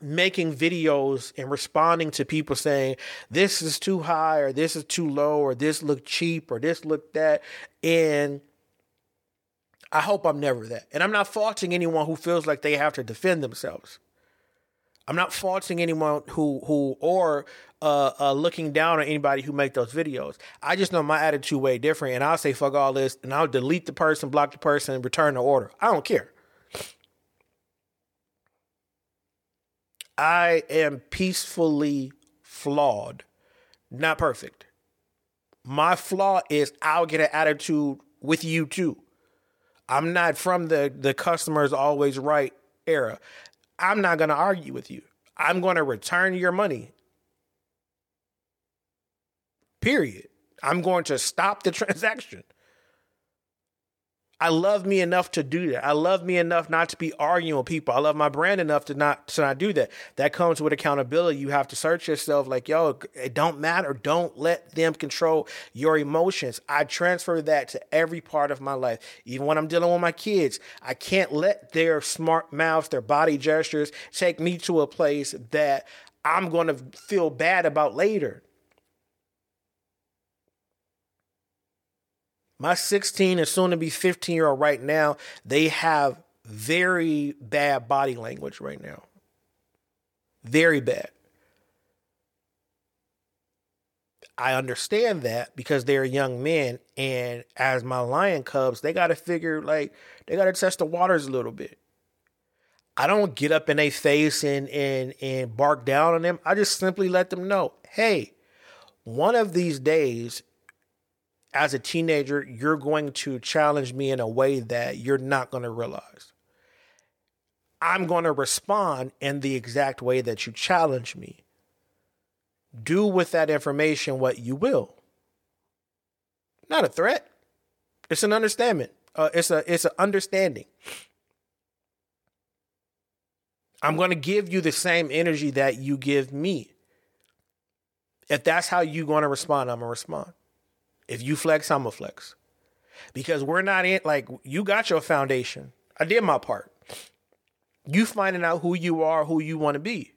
making videos and responding to people saying this is too high or this is too low or this look cheap or this look that and I hope I'm never that. And I'm not faulting anyone who feels like they have to defend themselves. I'm not faulting anyone who who or uh, uh, looking down on anybody who make those videos. I just know my attitude way different, and I'll say fuck all this, and I'll delete the person, block the person, return the order. I don't care. I am peacefully flawed, not perfect. My flaw is I'll get an attitude with you too. I'm not from the the customer's always right era. I'm not going to argue with you. I'm going to return your money. Period. I'm going to stop the transaction. I love me enough to do that. I love me enough not to be arguing with people. I love my brand enough to not to not do that. That comes with accountability. You have to search yourself like, yo, it don't matter. Don't let them control your emotions. I transfer that to every part of my life. Even when I'm dealing with my kids, I can't let their smart mouths, their body gestures take me to a place that I'm going to feel bad about later. My 16 and soon to be 15 year old right now, they have very bad body language right now. Very bad. I understand that because they're young men, and as my lion cubs, they got to figure like they got to test the waters a little bit. I don't get up in their face and and and bark down on them. I just simply let them know, hey, one of these days as a teenager, you're going to challenge me in a way that you're not going to realize. I'm going to respond in the exact way that you challenge me. Do with that information what you will. Not a threat. It's an understanding. Uh, it's a it's an understanding. I'm going to give you the same energy that you give me. If that's how you're going to respond, I'm going to respond. If you flex, I'm a flex. Because we're not in like you got your foundation. I did my part. You finding out who you are, who you want to be.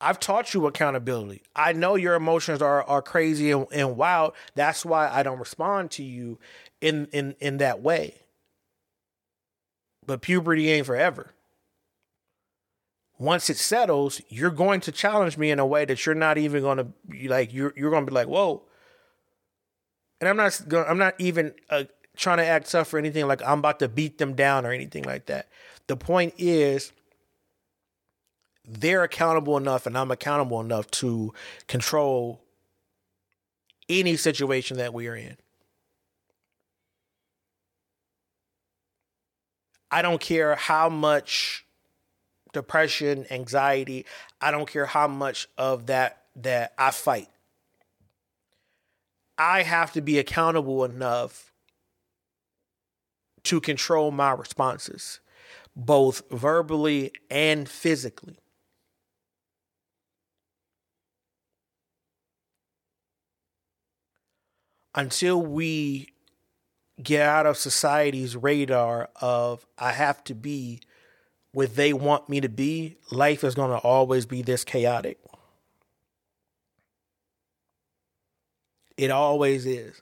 I've taught you accountability. I know your emotions are are crazy and, and wild. That's why I don't respond to you in in in that way. But puberty ain't forever. Once it settles, you're going to challenge me in a way that you're not even be like you're you're to be like, "Whoa, and I'm not. I'm not even uh, trying to act tough or anything like I'm about to beat them down or anything like that. The point is, they're accountable enough, and I'm accountable enough to control any situation that we are in. I don't care how much depression, anxiety, I don't care how much of that that I fight. I have to be accountable enough to control my responses, both verbally and physically. Until we get out of society's radar of I have to be what they want me to be, life is going to always be this chaotic. It always is.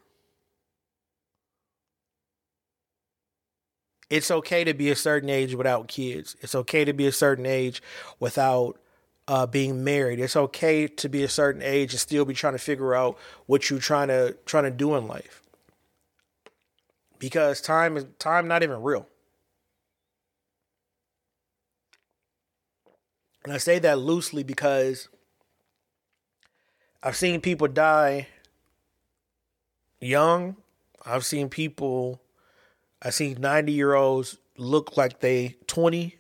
It's okay to be a certain age without kids. It's okay to be a certain age without uh, being married. It's okay to be a certain age and still be trying to figure out what you're trying to trying to do in life because time is time not even real. And I say that loosely because I've seen people die young. I've seen people I see 90 year olds look like they 20.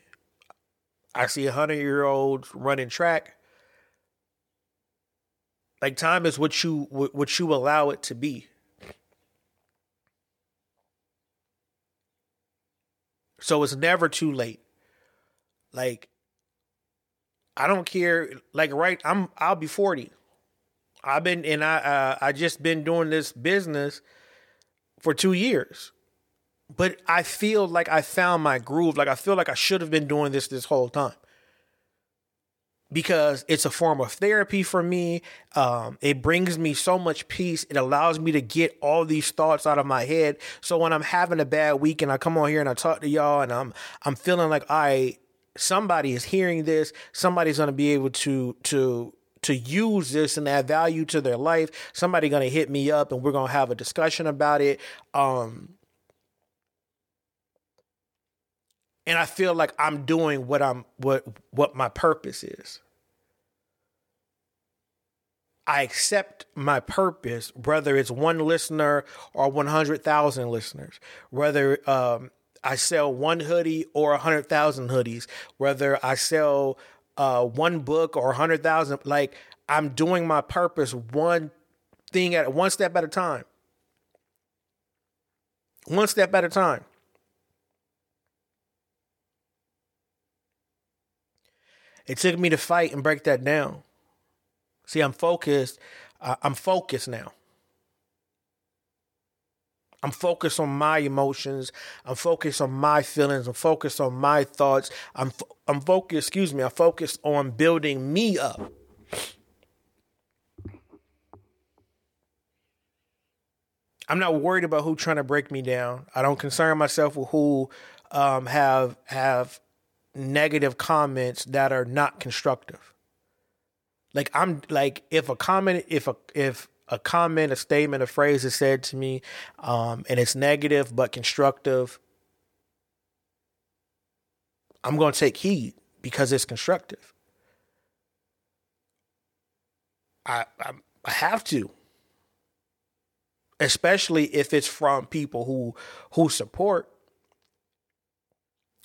I see 100 year olds running track. Like time is what you what you allow it to be. So it's never too late. Like I don't care. Like right, I'm I'll be forty. I've been and I uh, I just been doing this business for two years, but I feel like I found my groove. Like I feel like I should have been doing this this whole time because it's a form of therapy for me. Um, it brings me so much peace. It allows me to get all these thoughts out of my head. So when I'm having a bad week and I come on here and I talk to y'all and I'm I'm feeling like I somebody is hearing this, somebody's gonna be able to to to use this and add value to their life. Somebody gonna hit me up and we're gonna have a discussion about it. Um, and I feel like I'm doing what I'm what what my purpose is. I accept my purpose, whether it's one listener or 100,000 listeners, whether um, I sell one hoodie or 100,000 hoodies, whether I sell uh, one book or a 100,000. Like, I'm doing my purpose one thing at one step at a time. One step at a time. It took me to fight and break that down. See, I'm focused. Uh, I'm focused now. I'm focused on my emotions. I'm focused on my feelings. I'm focused on my thoughts. I'm I'm focused. Excuse me. I'm focused on building me up. I'm not worried about who trying to break me down. I don't concern myself with who um, have have negative comments that are not constructive. Like I'm like if a comment if a if a comment, a statement, a phrase is said to me, um, and it's negative but constructive, I'm going to take heed because it's constructive. I, I I have to, especially if it's from people who who support.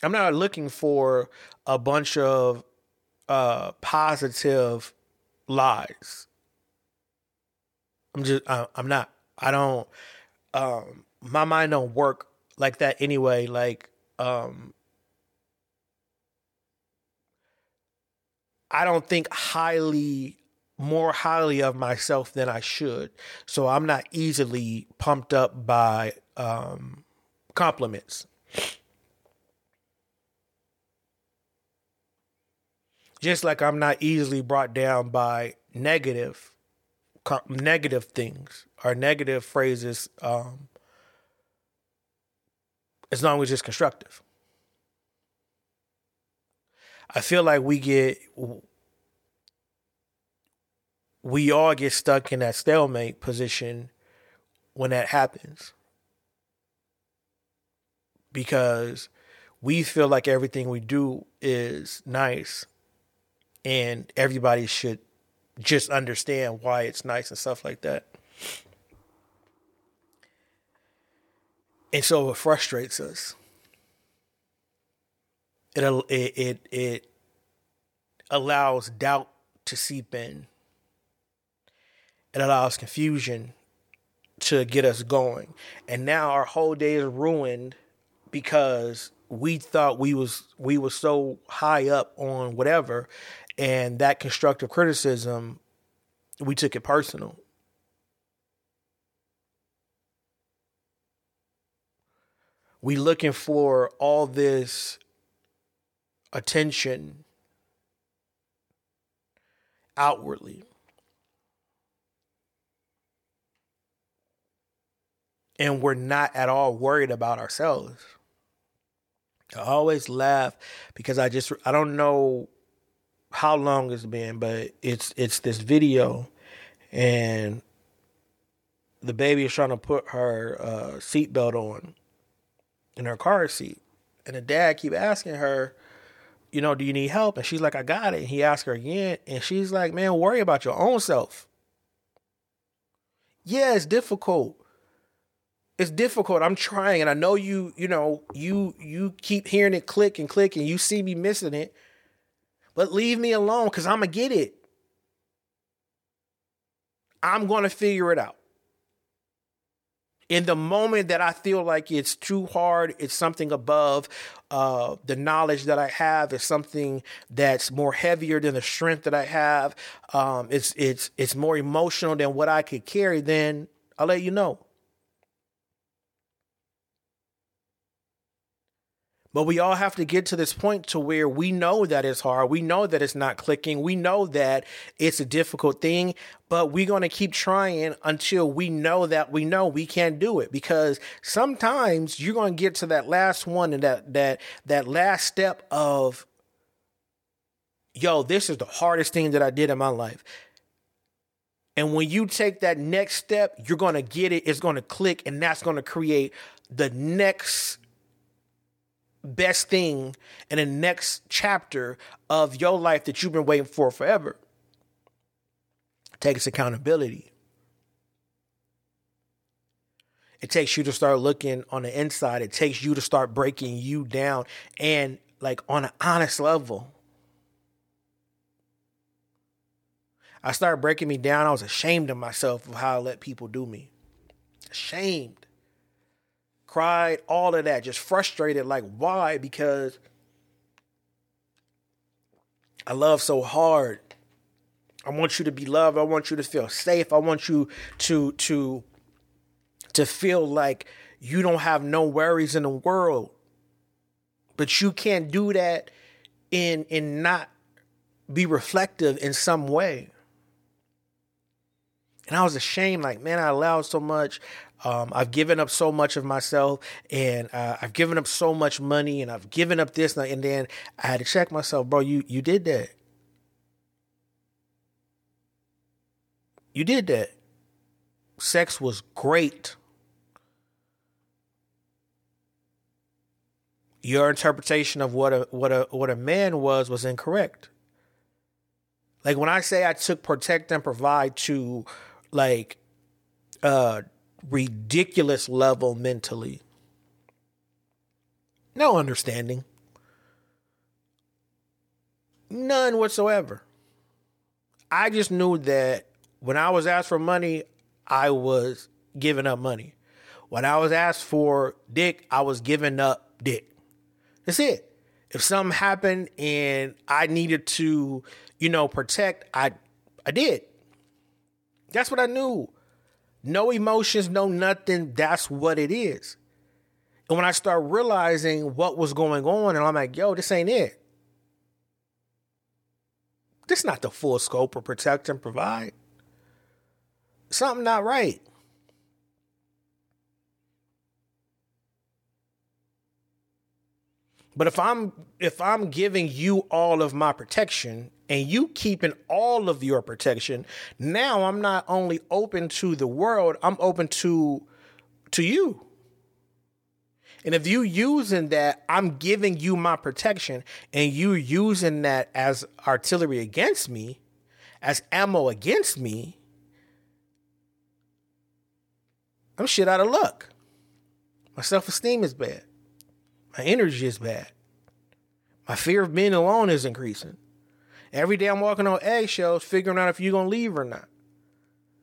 I'm not looking for a bunch of uh, positive lies. I'm just I, I'm not. I don't. Um, my mind don't work like that anyway. Like um, I don't think highly more highly of myself than I should. So I'm not easily pumped up by um, compliments. Just like I'm not easily brought down by negative negative things or negative phrases um, as long as it's constructive. I feel like we get we all get stuck in that stalemate position when that happens because we feel like everything we do is nice and everybody should just understand why it's nice and stuff like that. And so it frustrates us. It it it, it allows doubt to seep in. It allows confusion to get us going. And now our whole day is ruined because we thought we was we was so high up on whatever and that constructive criticism we took it personal. We looking for all this attention outwardly. And we're not at all worried about ourselves. I always laugh because I just I don't know how long it's been, but it's it's this video and the baby is trying to put her uh, seatbelt on in her car seat. And the dad keep asking her, you know, do you need help? And she's like, I got it. And he asked her again, and she's like, man, worry about your own self. Yeah, it's difficult. It's difficult. I'm trying, and I know you, you know, you you keep hearing it click and click, and you see me missing it. But leave me alone because I'm gonna get it. I'm gonna figure it out in the moment that I feel like it's too hard, it's something above uh, the knowledge that I have, it's something that's more heavier than the strength that I have. Um, it's it's it's more emotional than what I could carry. Then I'll let you know. But we all have to get to this point to where we know that it's hard. We know that it's not clicking. We know that it's a difficult thing, but we're going to keep trying until we know that we know we can't do it because sometimes you're going to get to that last one and that that that last step of yo, this is the hardest thing that I did in my life. And when you take that next step, you're going to get it. It's going to click and that's going to create the next best thing in the next chapter of your life that you've been waiting for forever. Takes accountability. It takes you to start looking on the inside. It takes you to start breaking you down and like on an honest level. I started breaking me down. I was ashamed of myself of how I let people do me. Ashamed cried, all of that, just frustrated. Like, why? Because I love so hard. I want you to be loved. I want you to feel safe. I want you to to to feel like you don't have no worries in the world. But you can't do that in in not be reflective in some way. And I was ashamed, like, man, I allowed so much. Um, I've given up so much of myself and uh, I've given up so much money and I've given up this and then I had to check myself, bro. You you did that. You did that. Sex was great. Your interpretation of what a what a what a man was was incorrect. Like when I say I took protect and provide to like uh ridiculous level mentally. No understanding. None whatsoever. I just knew that when I was asked for money, I was giving up money. When I was asked for dick, I was giving up dick. That's it. If something happened and I needed to, you know, protect, I I did. That's what I knew. No emotions, no nothing. That's what it is. And when I start realizing what was going on, and I'm like, yo, this ain't it. This not the full scope of protect and provide. Something not right. But if I'm if I'm giving you all of my protection and you keeping all of your protection, now I'm not only open to the world, I'm open to to you. And if you using that, I'm giving you my protection and you using that as artillery against me, as ammo against me, I'm shit out of luck. My self-esteem is bad. My energy is bad. My fear of being alone is increasing. Every day I'm walking on eggshells, figuring out if you're gonna leave or not.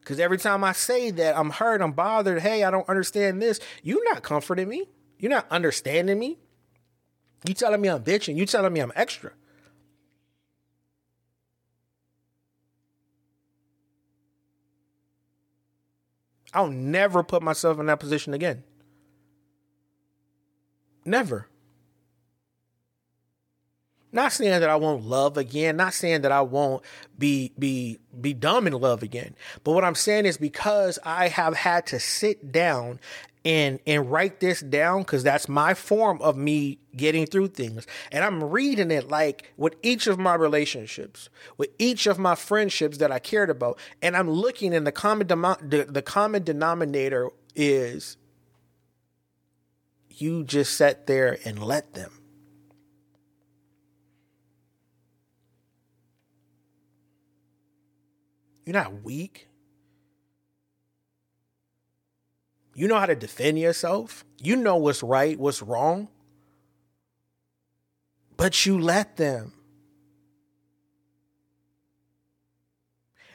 Because every time I say that, I'm hurt, I'm bothered. Hey, I don't understand this. You're not comforting me. You're not understanding me. You telling me I'm bitching. You telling me I'm extra. I'll never put myself in that position again. Never. Not saying that I won't love again, not saying that I won't be be be dumb in love again. But what I'm saying is because I have had to sit down and and write this down because that's my form of me getting through things and i'm reading it like with each of my relationships with each of my friendships that i cared about and i'm looking and the common the, the common denominator is you just sat there and let them you're not weak You know how to defend yourself. You know what's right, what's wrong. But you let them.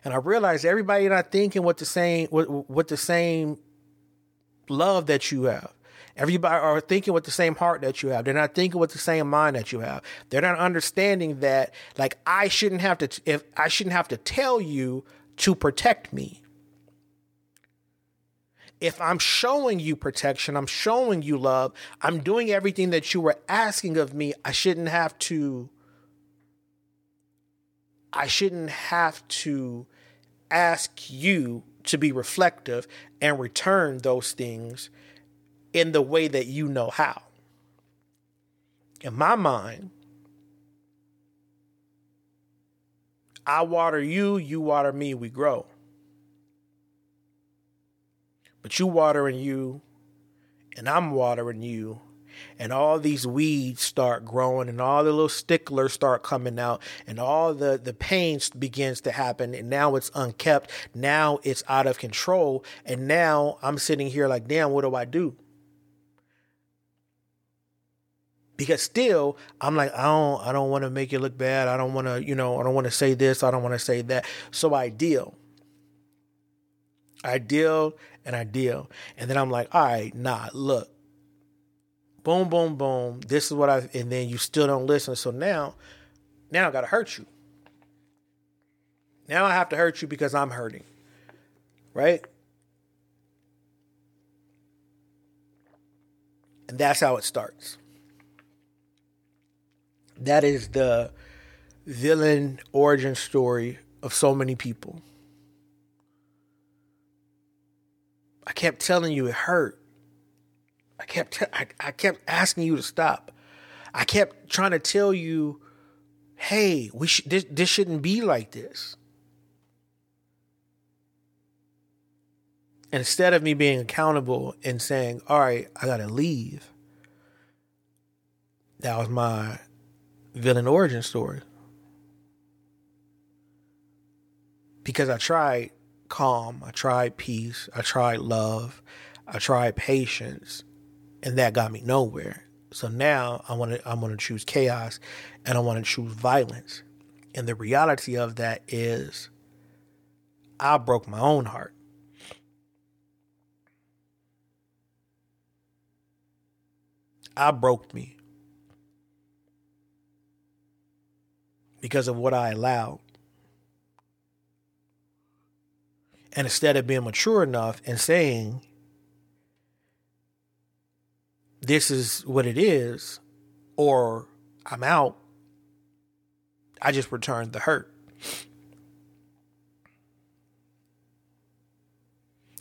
And I realize everybody not thinking with the same with, with the same love that you have. Everybody are thinking with the same heart that you have. They're not thinking with the same mind that you have. They're not understanding that like I shouldn't have to if I shouldn't have to tell you to protect me if I'm showing you protection, I'm showing you love, I'm doing everything that you were asking of me, I shouldn't have to I shouldn't have to ask you to be reflective and return those things in the way that you know how. In my mind, I water you, you water me, we grow. But you watering you, and I'm watering you, and all these weeds start growing, and all the little sticklers start coming out, and all the the pain begins to happen, and now it's unkept. Now it's out of control, and now I'm sitting here like, damn, what do I do? Because still I'm like I don't I don't want to make it look bad. I don't want to, you know, I don't want to say this, I don't want to say that. So I deal. I deal and I deal. And then I'm like, all right, nah, look. Boom, boom, boom. This is what I and then you still don't listen. So now, now I gotta hurt you. Now I have to hurt you because I'm hurting. Right? And that's how it starts. That is the villain origin story of so many people. I kept telling you it hurt. I kept te- I, I kept asking you to stop. I kept trying to tell you, "Hey, we sh- this this shouldn't be like this." Instead of me being accountable and saying, "All right, I got to leave." That was my villain origin story. Because I tried calm, I tried peace, I tried love, I tried patience, and that got me nowhere. So now I want to I want to choose chaos and I want to choose violence. And the reality of that is I broke my own heart. I broke me because of what I allowed. And instead of being mature enough and saying, this is what it is, or I'm out, I just returned the hurt.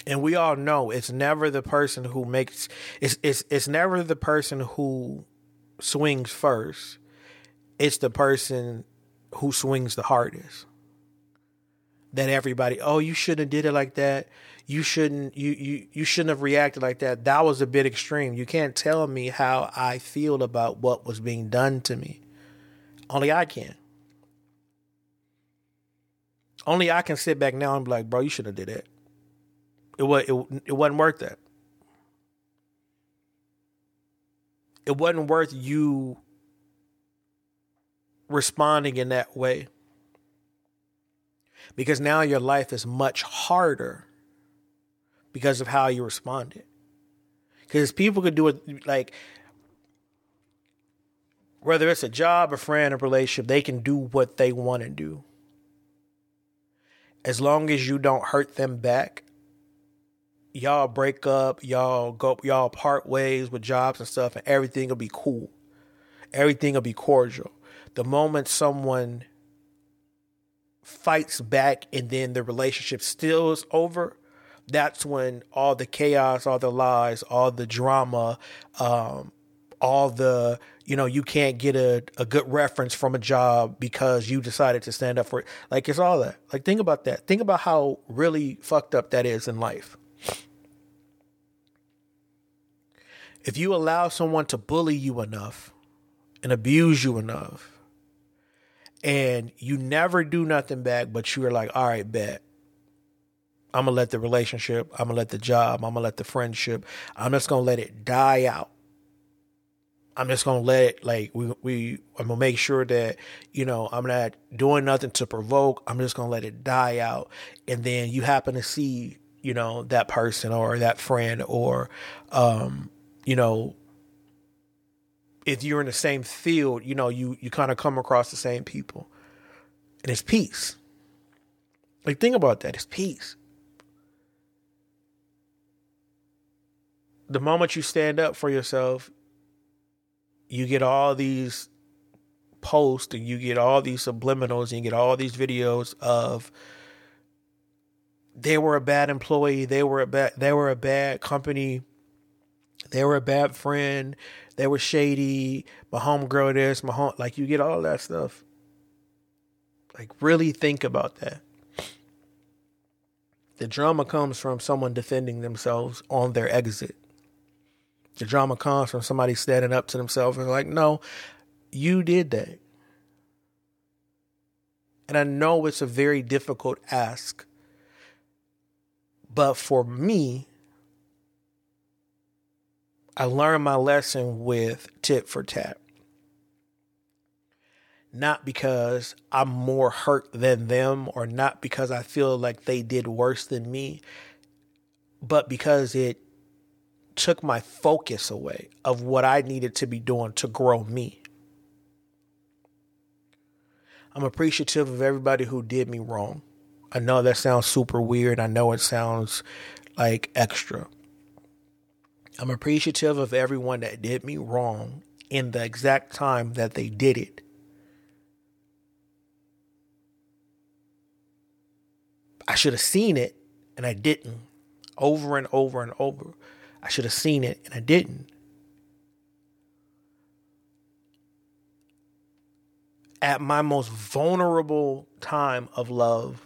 And we all know it's never the person who makes it's it's it's never the person who swings first, it's the person who swings the hardest. That everybody, oh, you shouldn't have did it like that. You shouldn't you you you shouldn't have reacted like that. That was a bit extreme. You can't tell me how I feel about what was being done to me. Only I can. Only I can sit back now and be like, bro, you shouldn't have did that. It was it, it wasn't worth that. It wasn't worth you responding in that way. Because now your life is much harder because of how you responded. Because people could do it like whether it's a job, a friend, a relationship, they can do what they want to do. As long as you don't hurt them back, y'all break up, y'all go, y'all part ways with jobs and stuff, and everything will be cool. Everything will be cordial. The moment someone fights back and then the relationship still is over, that's when all the chaos, all the lies, all the drama, um, all the you know you can't get a, a good reference from a job because you decided to stand up for it. Like it's all that. Like think about that. Think about how really fucked up that is in life. If you allow someone to bully you enough and abuse you enough and you never do nothing back but you're like all right bet i'm gonna let the relationship i'm gonna let the job i'm gonna let the friendship i'm just gonna let it die out I'm just gonna let it like we we I'm gonna make sure that you know I'm not doing nothing to provoke. I'm just gonna let it die out, and then you happen to see you know that person or that friend or um you know if you're in the same field, you know you you kind of come across the same people, and it's peace. Like think about that. It's peace. The moment you stand up for yourself, you get all these posts and you get all these subliminals and you get all these videos of they were a bad employee, they were a bad they were a bad company, they were a bad friend, they were shady, my homegirl this, my home like you get all that stuff. Like really think about that. The drama comes from someone defending themselves on their exit. The drama comes from somebody standing up to themselves and like, no, you did that. And I know it's a very difficult ask. But for me, I learned my lesson with tit for tat. Not because I'm more hurt than them or not because I feel like they did worse than me, but because it took my focus away of what I needed to be doing to grow me. I'm appreciative of everybody who did me wrong. I know that sounds super weird. I know it sounds like extra. I'm appreciative of everyone that did me wrong in the exact time that they did it. I should have seen it and I didn't over and over and over. I should have seen it and I didn't. At my most vulnerable time of love,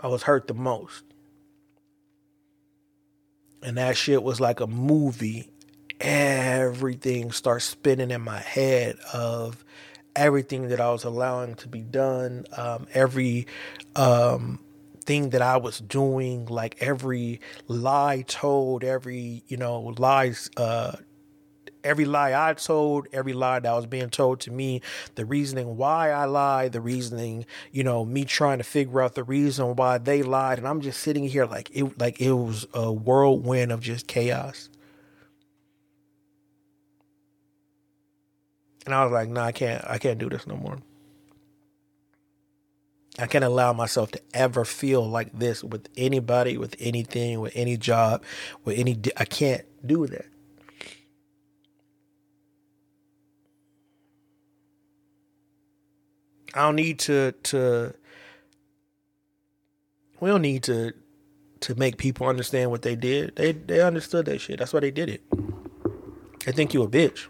I was hurt the most. And that shit was like a movie. Everything starts spinning in my head of everything that I was allowing to be done, um, every um, thing that I was doing, like every lie told, every you know lies, uh, every lie I told, every lie that was being told to me, the reasoning why I lied, the reasoning, you know, me trying to figure out the reason why they lied, and I'm just sitting here like it, like it was a whirlwind of just chaos. And I was like, no, nah, I can't, I can't do this no more. I can't allow myself to ever feel like this with anybody, with anything, with any job, with any. I can't do that. I don't need to to. We don't need to to make people understand what they did. They they understood that shit. That's why they did it. They think you a bitch.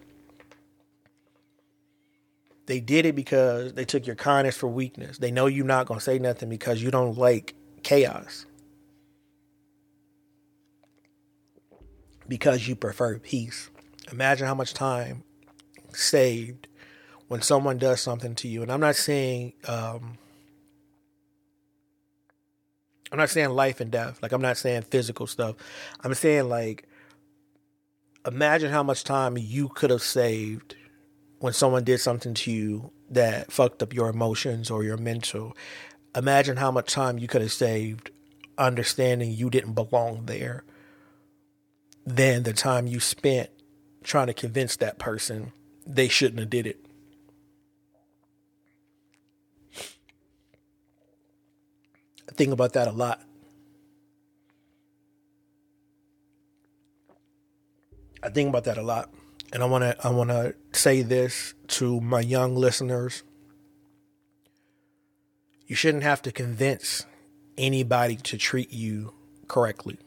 They did it because they took your kindness for weakness. They know you're not gonna say nothing because you don't like chaos. Because you prefer peace. Imagine how much time saved when someone does something to you. And I'm not saying um, I'm not saying life and death. Like I'm not saying physical stuff. I'm saying like imagine how much time you could have saved when someone did something to you that fucked up your emotions or your mental. Imagine how much time you could have saved understanding you didn't belong there than the time you spent trying to convince that person they shouldn't have did it. I think about that a lot. I think about that a lot. And I want to I want to say this to my young listeners. You shouldn't have to convince anybody to treat you correctly.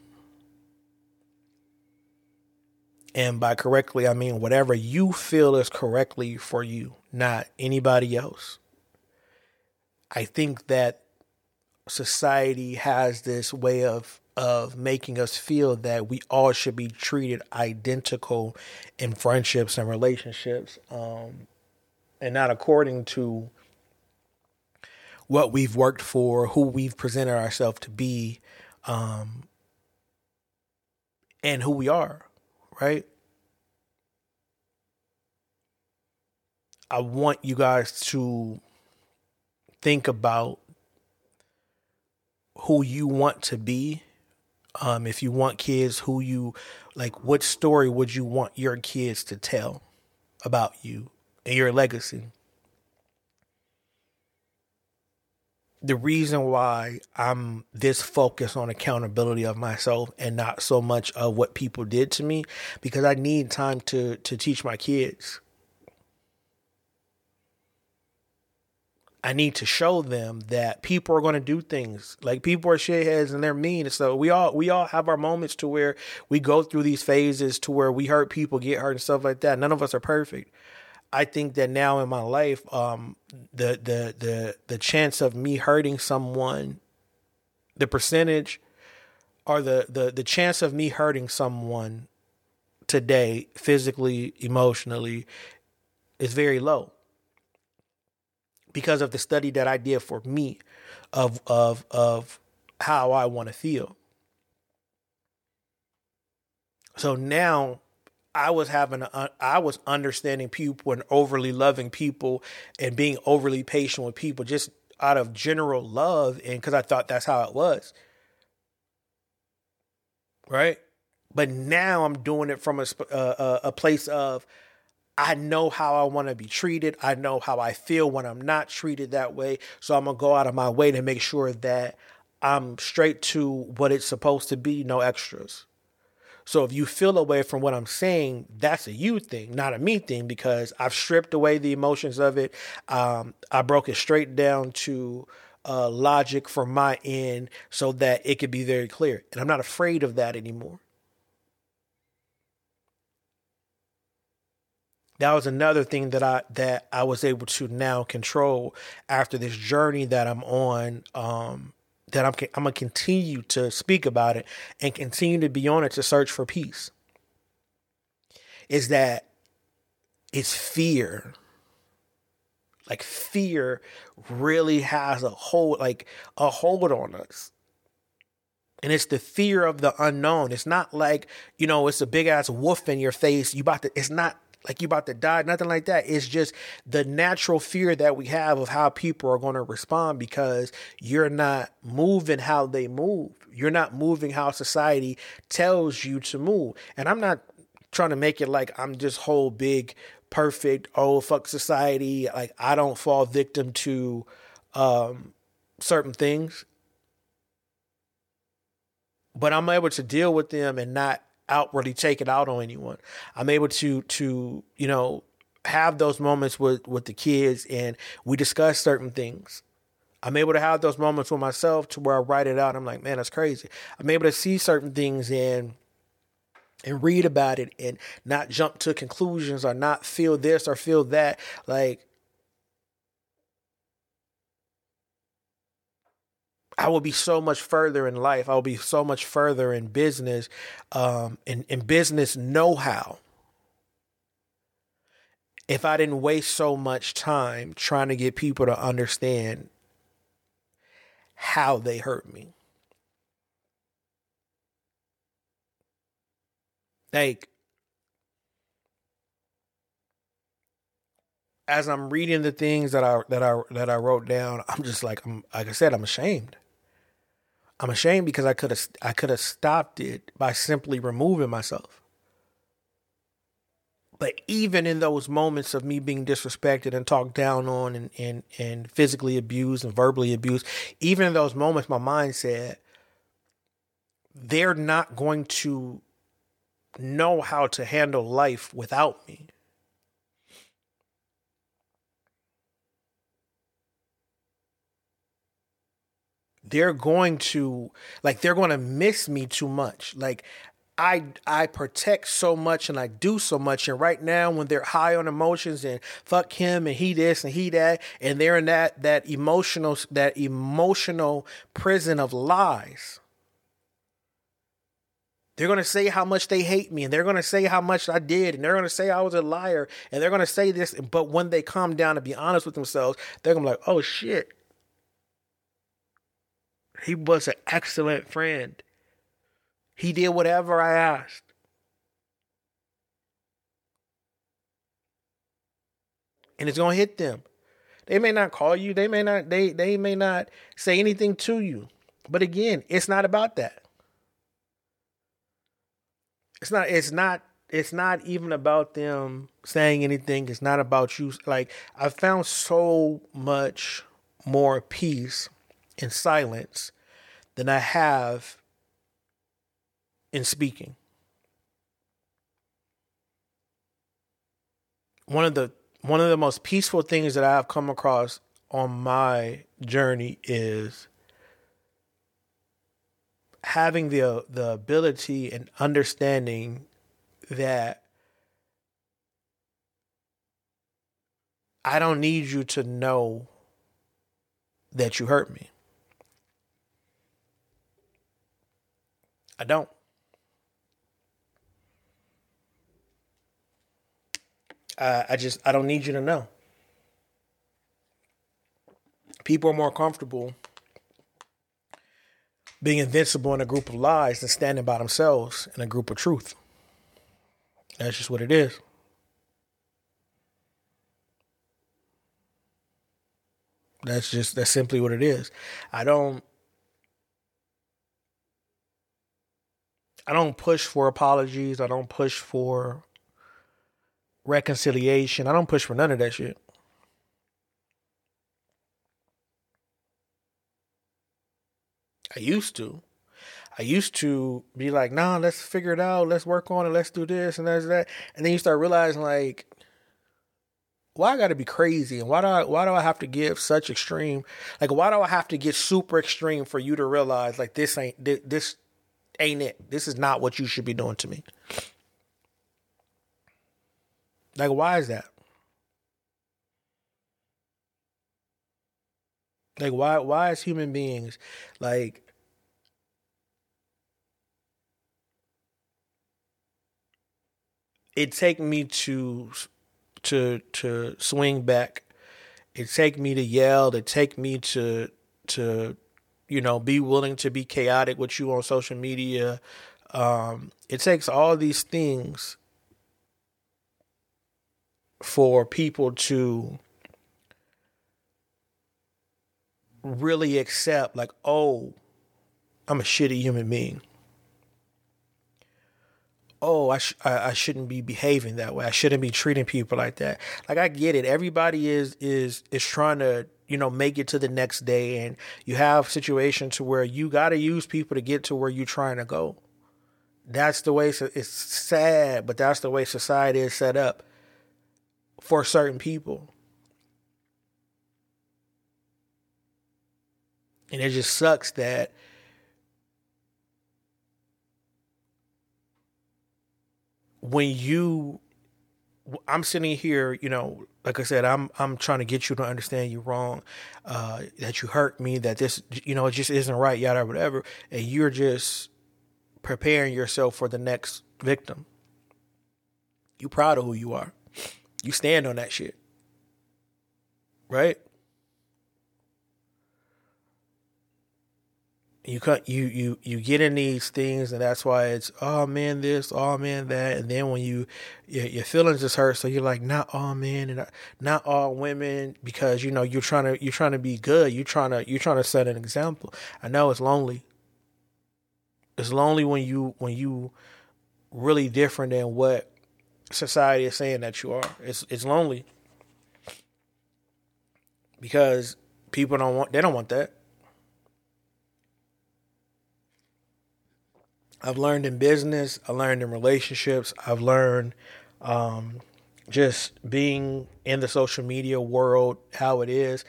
And by correctly, I mean whatever you feel is correctly for you, not anybody else. I think that society has this way of of making us feel that we all should be treated identical in friendships and relationships um, and not according to what we've worked for who we've presented ourselves to be um, and who we are right? I want you guys to think about who you want to be. Um, if you want kids, who you like, what story would you want your kids to tell about you and your legacy? The reason why I'm this focused on accountability of myself and not so much of what people did to me, because I need time to to teach my kids I need to show them that people are going to do things like people are shitheads and they're mean. So we all we all have our moments to where we go through these phases to where we hurt people, get hurt, and stuff like that. None of us are perfect. I think that now in my life, um, the the the the chance of me hurting someone, the percentage, or the the the chance of me hurting someone today, physically, emotionally, is very low because of the study that I did for me of of of how I want to feel. So now I was having a, I was understanding people and overly loving people and being overly patient with people just out of general love and cuz I thought that's how it was. Right? But now I'm doing it from a a, uh, uh, a place of I know how I want to be treated. I know how I feel when I'm not treated that way. So I'm going to go out of my way to make sure that I'm straight to what it's supposed to be, no extras. So if you feel away from what I'm saying, that's a you thing, not a me thing, because I've stripped away the emotions of it. Um, I broke it straight down to uh, logic from my end so that it could be very clear. And I'm not afraid of that anymore. That was another thing that I that I was able to now control after this journey that I'm on. Um, that I'm I'm gonna continue to speak about it and continue to be on it to search for peace. Is that it's fear. Like fear really has a hold, like a hold on us. And it's the fear of the unknown. It's not like, you know, it's a big ass wolf in your face. You about to, it's not like you about to die, nothing like that. It's just the natural fear that we have of how people are going to respond because you're not moving how they move. You're not moving how society tells you to move. And I'm not trying to make it like I'm just whole big perfect oh fuck society like I don't fall victim to um certain things but I'm able to deal with them and not outwardly take it out on anyone. I'm able to to you know have those moments with with the kids and we discuss certain things. I'm able to have those moments with myself to where I write it out. I'm like, man, that's crazy. I'm able to see certain things and and read about it and not jump to conclusions or not feel this or feel that. Like I will be so much further in life. I will be so much further in business, um, in, in business know how. If I didn't waste so much time trying to get people to understand how they hurt me. Like, as I'm reading the things that I that I that I wrote down, I'm just like I'm like I said, I'm ashamed. I'm ashamed because I could have I could have stopped it by simply removing myself. But even in those moments of me being disrespected and talked down on and, and, and physically abused and verbally abused, even in those moments, my mind said, they're not going to know how to handle life without me. They're going to like they're going to miss me too much. Like I I protect so much and I do so much and right now when they're high on emotions and fuck him and he this and he that and they're in that that emotional that emotional prison of lies. They're going to say how much they hate me and they're going to say how much I did and they're going to say I was a liar and they're going to say this but when they calm down and be honest with themselves, they're going to be like, "Oh shit. He was an excellent friend. He did whatever I asked. And it's to hit them. They may not call you, they may not they they may not say anything to you. But again, it's not about that. It's not it's not it's not even about them saying anything. It's not about you. Like I found so much more peace in silence than I have in speaking. One of the one of the most peaceful things that I have come across on my journey is having the the ability and understanding that I don't need you to know that you hurt me. I don't. I, I just I don't need you to know. People are more comfortable being invincible in a group of lies than standing by themselves in a group of truth. That's just what it is. That's just that's simply what it is. I don't I don't push for apologies. I don't push for reconciliation. I don't push for none of that shit. I used to. I used to be like, nah, let's figure it out. Let's work on it. Let's do this and that's that. And then you start realizing like, why I gotta be crazy and why do I why do I have to give such extreme like why do I have to get super extreme for you to realize like this ain't this ain't it. This is not what you should be doing to me. Like, why is that? Like, why? Why as human beings, like, it take me to to to swing back. It take me to yell. It take me to to you know, be willing to be chaotic with you on social media. Um, it takes all these things for people to really accept, like, oh, I'm a shitty human being. Oh, I, sh- I, I shouldn't be behaving that way. I shouldn't be treating people like that. Like I get it. Everybody is is is trying to you know make it to the next day. And you have situations to where you got to use people to get to where you're trying to go. That's the way it's sad but that's the way society is set up for certain people. And it just sucks that when you I'm sitting here, you know, like I said, I'm I'm trying to get you to understand you wrong, uh, that you hurt me, that this, you know, it just isn't right, yada, whatever, and you're just preparing yourself for the next victim. You proud of who you are. You stand on that shit, right? You cut you you you get in these things and that's why it's oh man this oh man that and then when you your, your feelings is hurt so you're like not all men and uh, not all women because you know you're trying to you're trying to be good you're trying to you're trying to set an example. I know it's lonely. It's lonely when you when you really different than what society is saying that you are. It's it's lonely. Because people don't want they don't want that I've learned in business, I learned in relationships, I've learned um, just being in the social media world, how it is.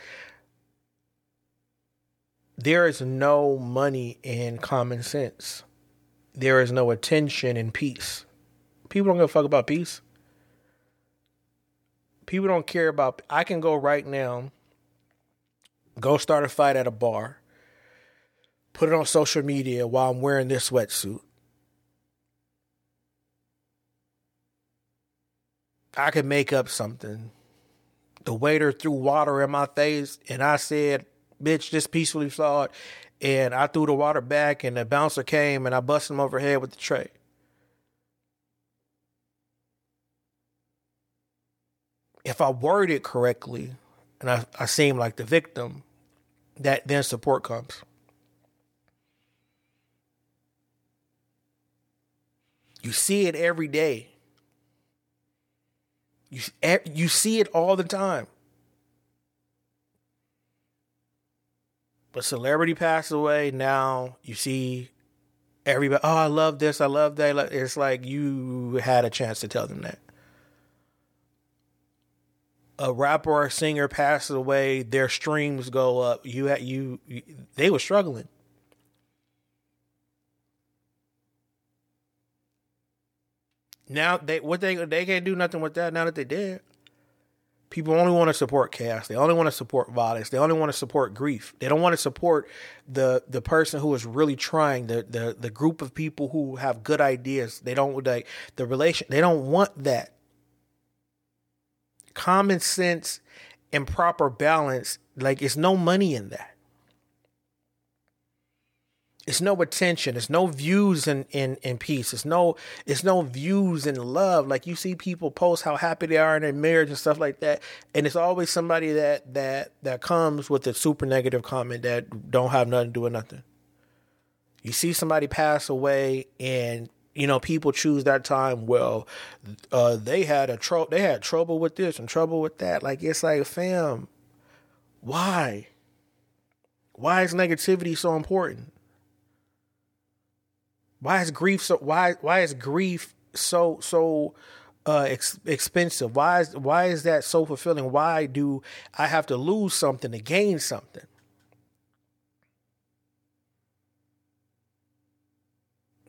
There is no money in common sense. There is no attention in peace. People don't give a fuck about peace. People don't care about. I can go right now, go start a fight at a bar, put it on social media while I'm wearing this sweatsuit. I could make up something. The waiter threw water in my face, and I said, "Bitch, just peacefully saw it." And I threw the water back, and the bouncer came, and I busted him overhead with the tray. If I word it correctly, and I, I seem like the victim, that then support comes. You see it every day. You you see it all the time. But celebrity passed away. Now you see everybody. Oh, I love this. I love that. It's like you had a chance to tell them that. A rapper or singer passes away. Their streams go up. You had you. They were struggling. Now they what they they can't do nothing with that now that they did. People only want to support chaos. They only want to support violence. They only want to support grief. They don't want to support the the person who is really trying. The the the group of people who have good ideas. They don't like the relation. They don't want that. Common sense and proper balance. Like it's no money in that. It's no attention. It's no views in, in, in peace. It's no it's no views in love. Like you see people post how happy they are in their marriage and stuff like that. And it's always somebody that that that comes with a super negative comment that don't have nothing to do with nothing. You see somebody pass away and you know people choose that time well uh, they had a tro- they had trouble with this and trouble with that like it's like fam why why is negativity so important why is grief so why why is grief so so uh, ex- expensive? Why is why is that so fulfilling? Why do I have to lose something to gain something?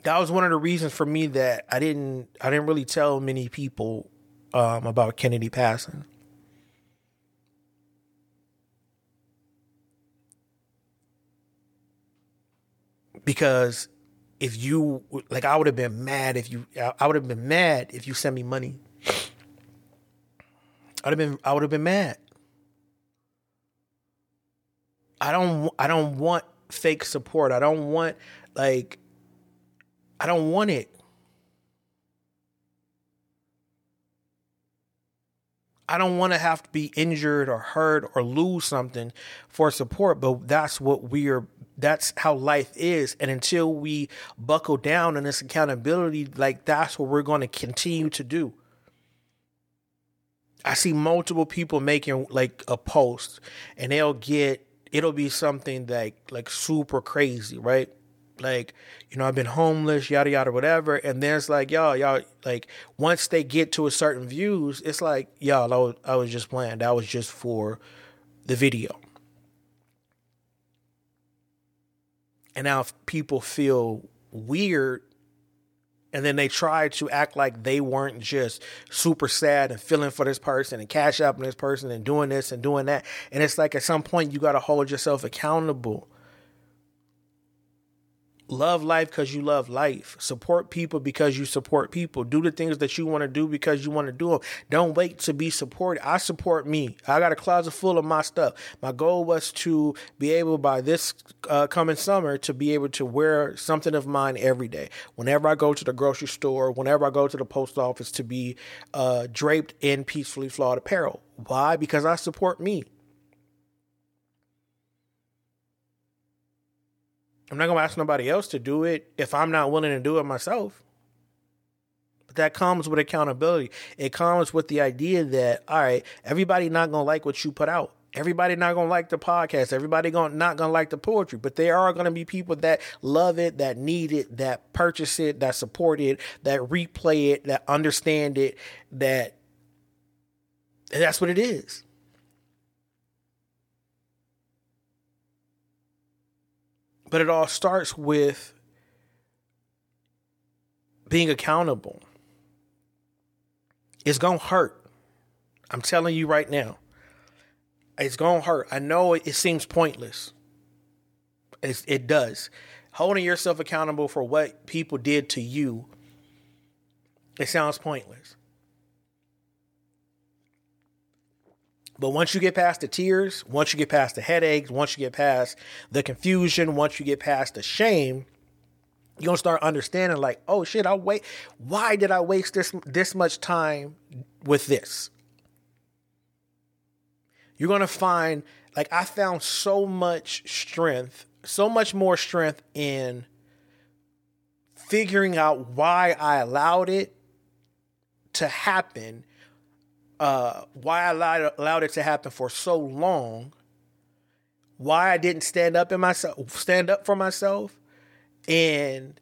That was one of the reasons for me that I didn't I didn't really tell many people um, about Kennedy passing. Because if you like I would have been mad if you I would have been mad if you sent me money. I'd have been I would have been mad. I don't I don't want fake support. I don't want like I don't want it. I don't want to have to be injured or hurt or lose something for support, but that's what we're that's how life is. And until we buckle down in this accountability, like that's what we're going to continue to do. I see multiple people making like a post and they'll get it'll be something like like super crazy, right? Like, you know, I've been homeless, yada yada, whatever. And then it's like, y'all, y'all, like once they get to a certain views, it's like, y'all, I was, I was just playing. That was just for the video. And now if people feel weird and then they try to act like they weren't just super sad and feeling for this person and cash out on this person and doing this and doing that. And it's like at some point you got to hold yourself accountable love life because you love life. Support people because you support people. Do the things that you want to do because you want to do them. Don't wait to be supported. I support me. I got a closet full of my stuff. My goal was to be able by this uh, coming summer to be able to wear something of mine every day. Whenever I go to the grocery store, whenever I go to the post office, to be uh, draped in peacefully flawed apparel. Why? Because I support me. I'm not going to ask nobody else to do it if I'm not willing to do it myself. But that comes with accountability. It comes with the idea that, all right, everybody not going to like what you put out. Everybody not gonna like the podcast. Everybody going not gonna like the poetry, but there are gonna be people that love it, that need it, that purchase it, that support it, that replay it, that understand it, that that's what it is. But it all starts with being accountable. It's going to hurt. I'm telling you right now. It's going to hurt. I know it, it seems pointless. It's, it does. Holding yourself accountable for what people did to you, it sounds pointless. But once you get past the tears, once you get past the headaches, once you get past the confusion, once you get past the shame, you're gonna start understanding like, oh shit, I wait. Why did I waste this this much time with this? You're gonna find like I found so much strength, so much more strength in figuring out why I allowed it to happen uh, why I allowed, allowed it to happen for so long, why I didn't stand up in myself, stand up for myself, and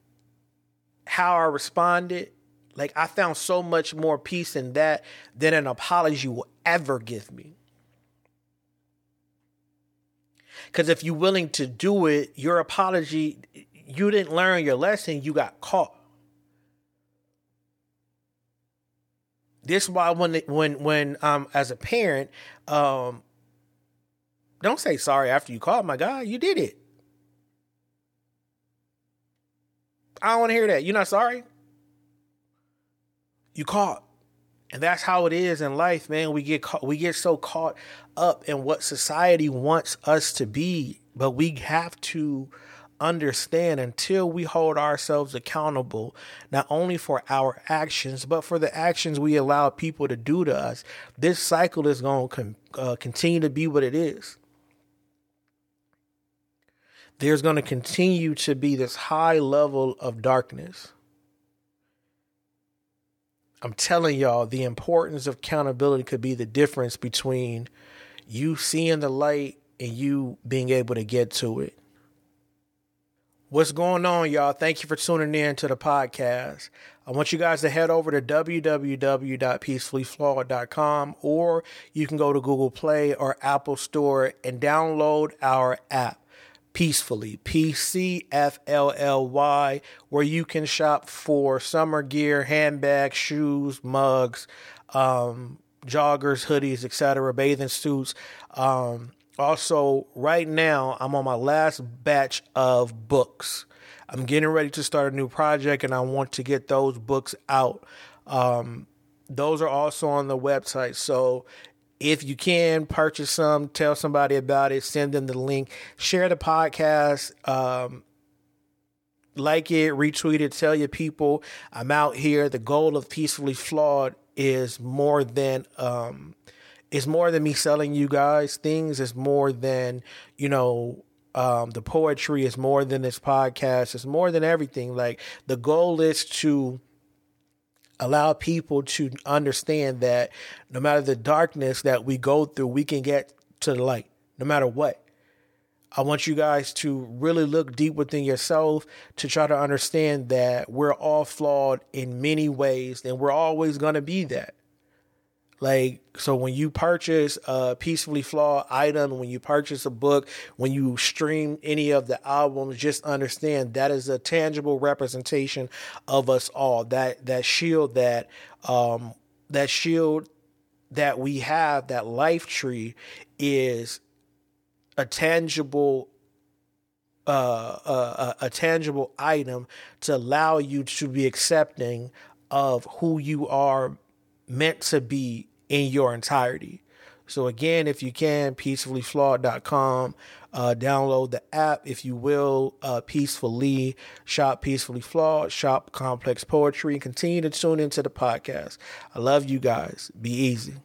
how I responded. Like I found so much more peace in that than an apology will ever give me. Because if you're willing to do it, your apology, you didn't learn your lesson, you got caught. This is why when when when um as a parent, um don't say sorry after you call. My guy you did it. I don't want to hear that. You're not sorry. You caught. And that's how it is in life, man. We get caught, we get so caught up in what society wants us to be, but we have to understand until we hold ourselves accountable, not only for our actions, but for the actions we allow people to do to us, this cycle is going to con- uh, continue to be what it is. There's going to continue to be this high level of darkness. I'm telling y'all, the importance of accountability could be the difference between you seeing the light and you being able to get to it. What's going on, y'all? Thank you for tuning in to the podcast. I want you guys to head over to www.peacefullyflawed.com or you can go to Google Play or Apple Store and download our app, Peacefully, P C F L L Y, where you can shop for summer gear, handbags, shoes, mugs, um, joggers, hoodies, etc., bathing suits. Um, also, right now, I'm on my last batch of books. I'm getting ready to start a new project and I want to get those books out. Um, those are also on the website. So if you can purchase some, tell somebody about it, send them the link, share the podcast, um, like it, retweet it, tell your people I'm out here. The goal of Peacefully Flawed is more than um, it's more than me selling you guys things. It's more than, you know, um, the poetry is more than this podcast. It's more than everything. Like the goal is to allow people to understand that no matter the darkness that we go through, we can get to the light, no matter what. I want you guys to really look deep within yourself to try to understand that we're all flawed in many ways and we're always going to be that. Like, so when you purchase a Peacefully Flawed item, when you purchase a book, when you stream any of the albums, just understand that is a tangible representation of us all. That, that shield that, um, that shield that we have, that life tree is a tangible uh, a, a, tangible item to allow you to be accepting of who you are meant to be in your entirety. So again, if you can, peacefullyflawed.com, uh, download the app, if you will, uh, peacefully, shop peacefully flawed, shop complex poetry, and continue to tune into the podcast. I love you guys. Be easy.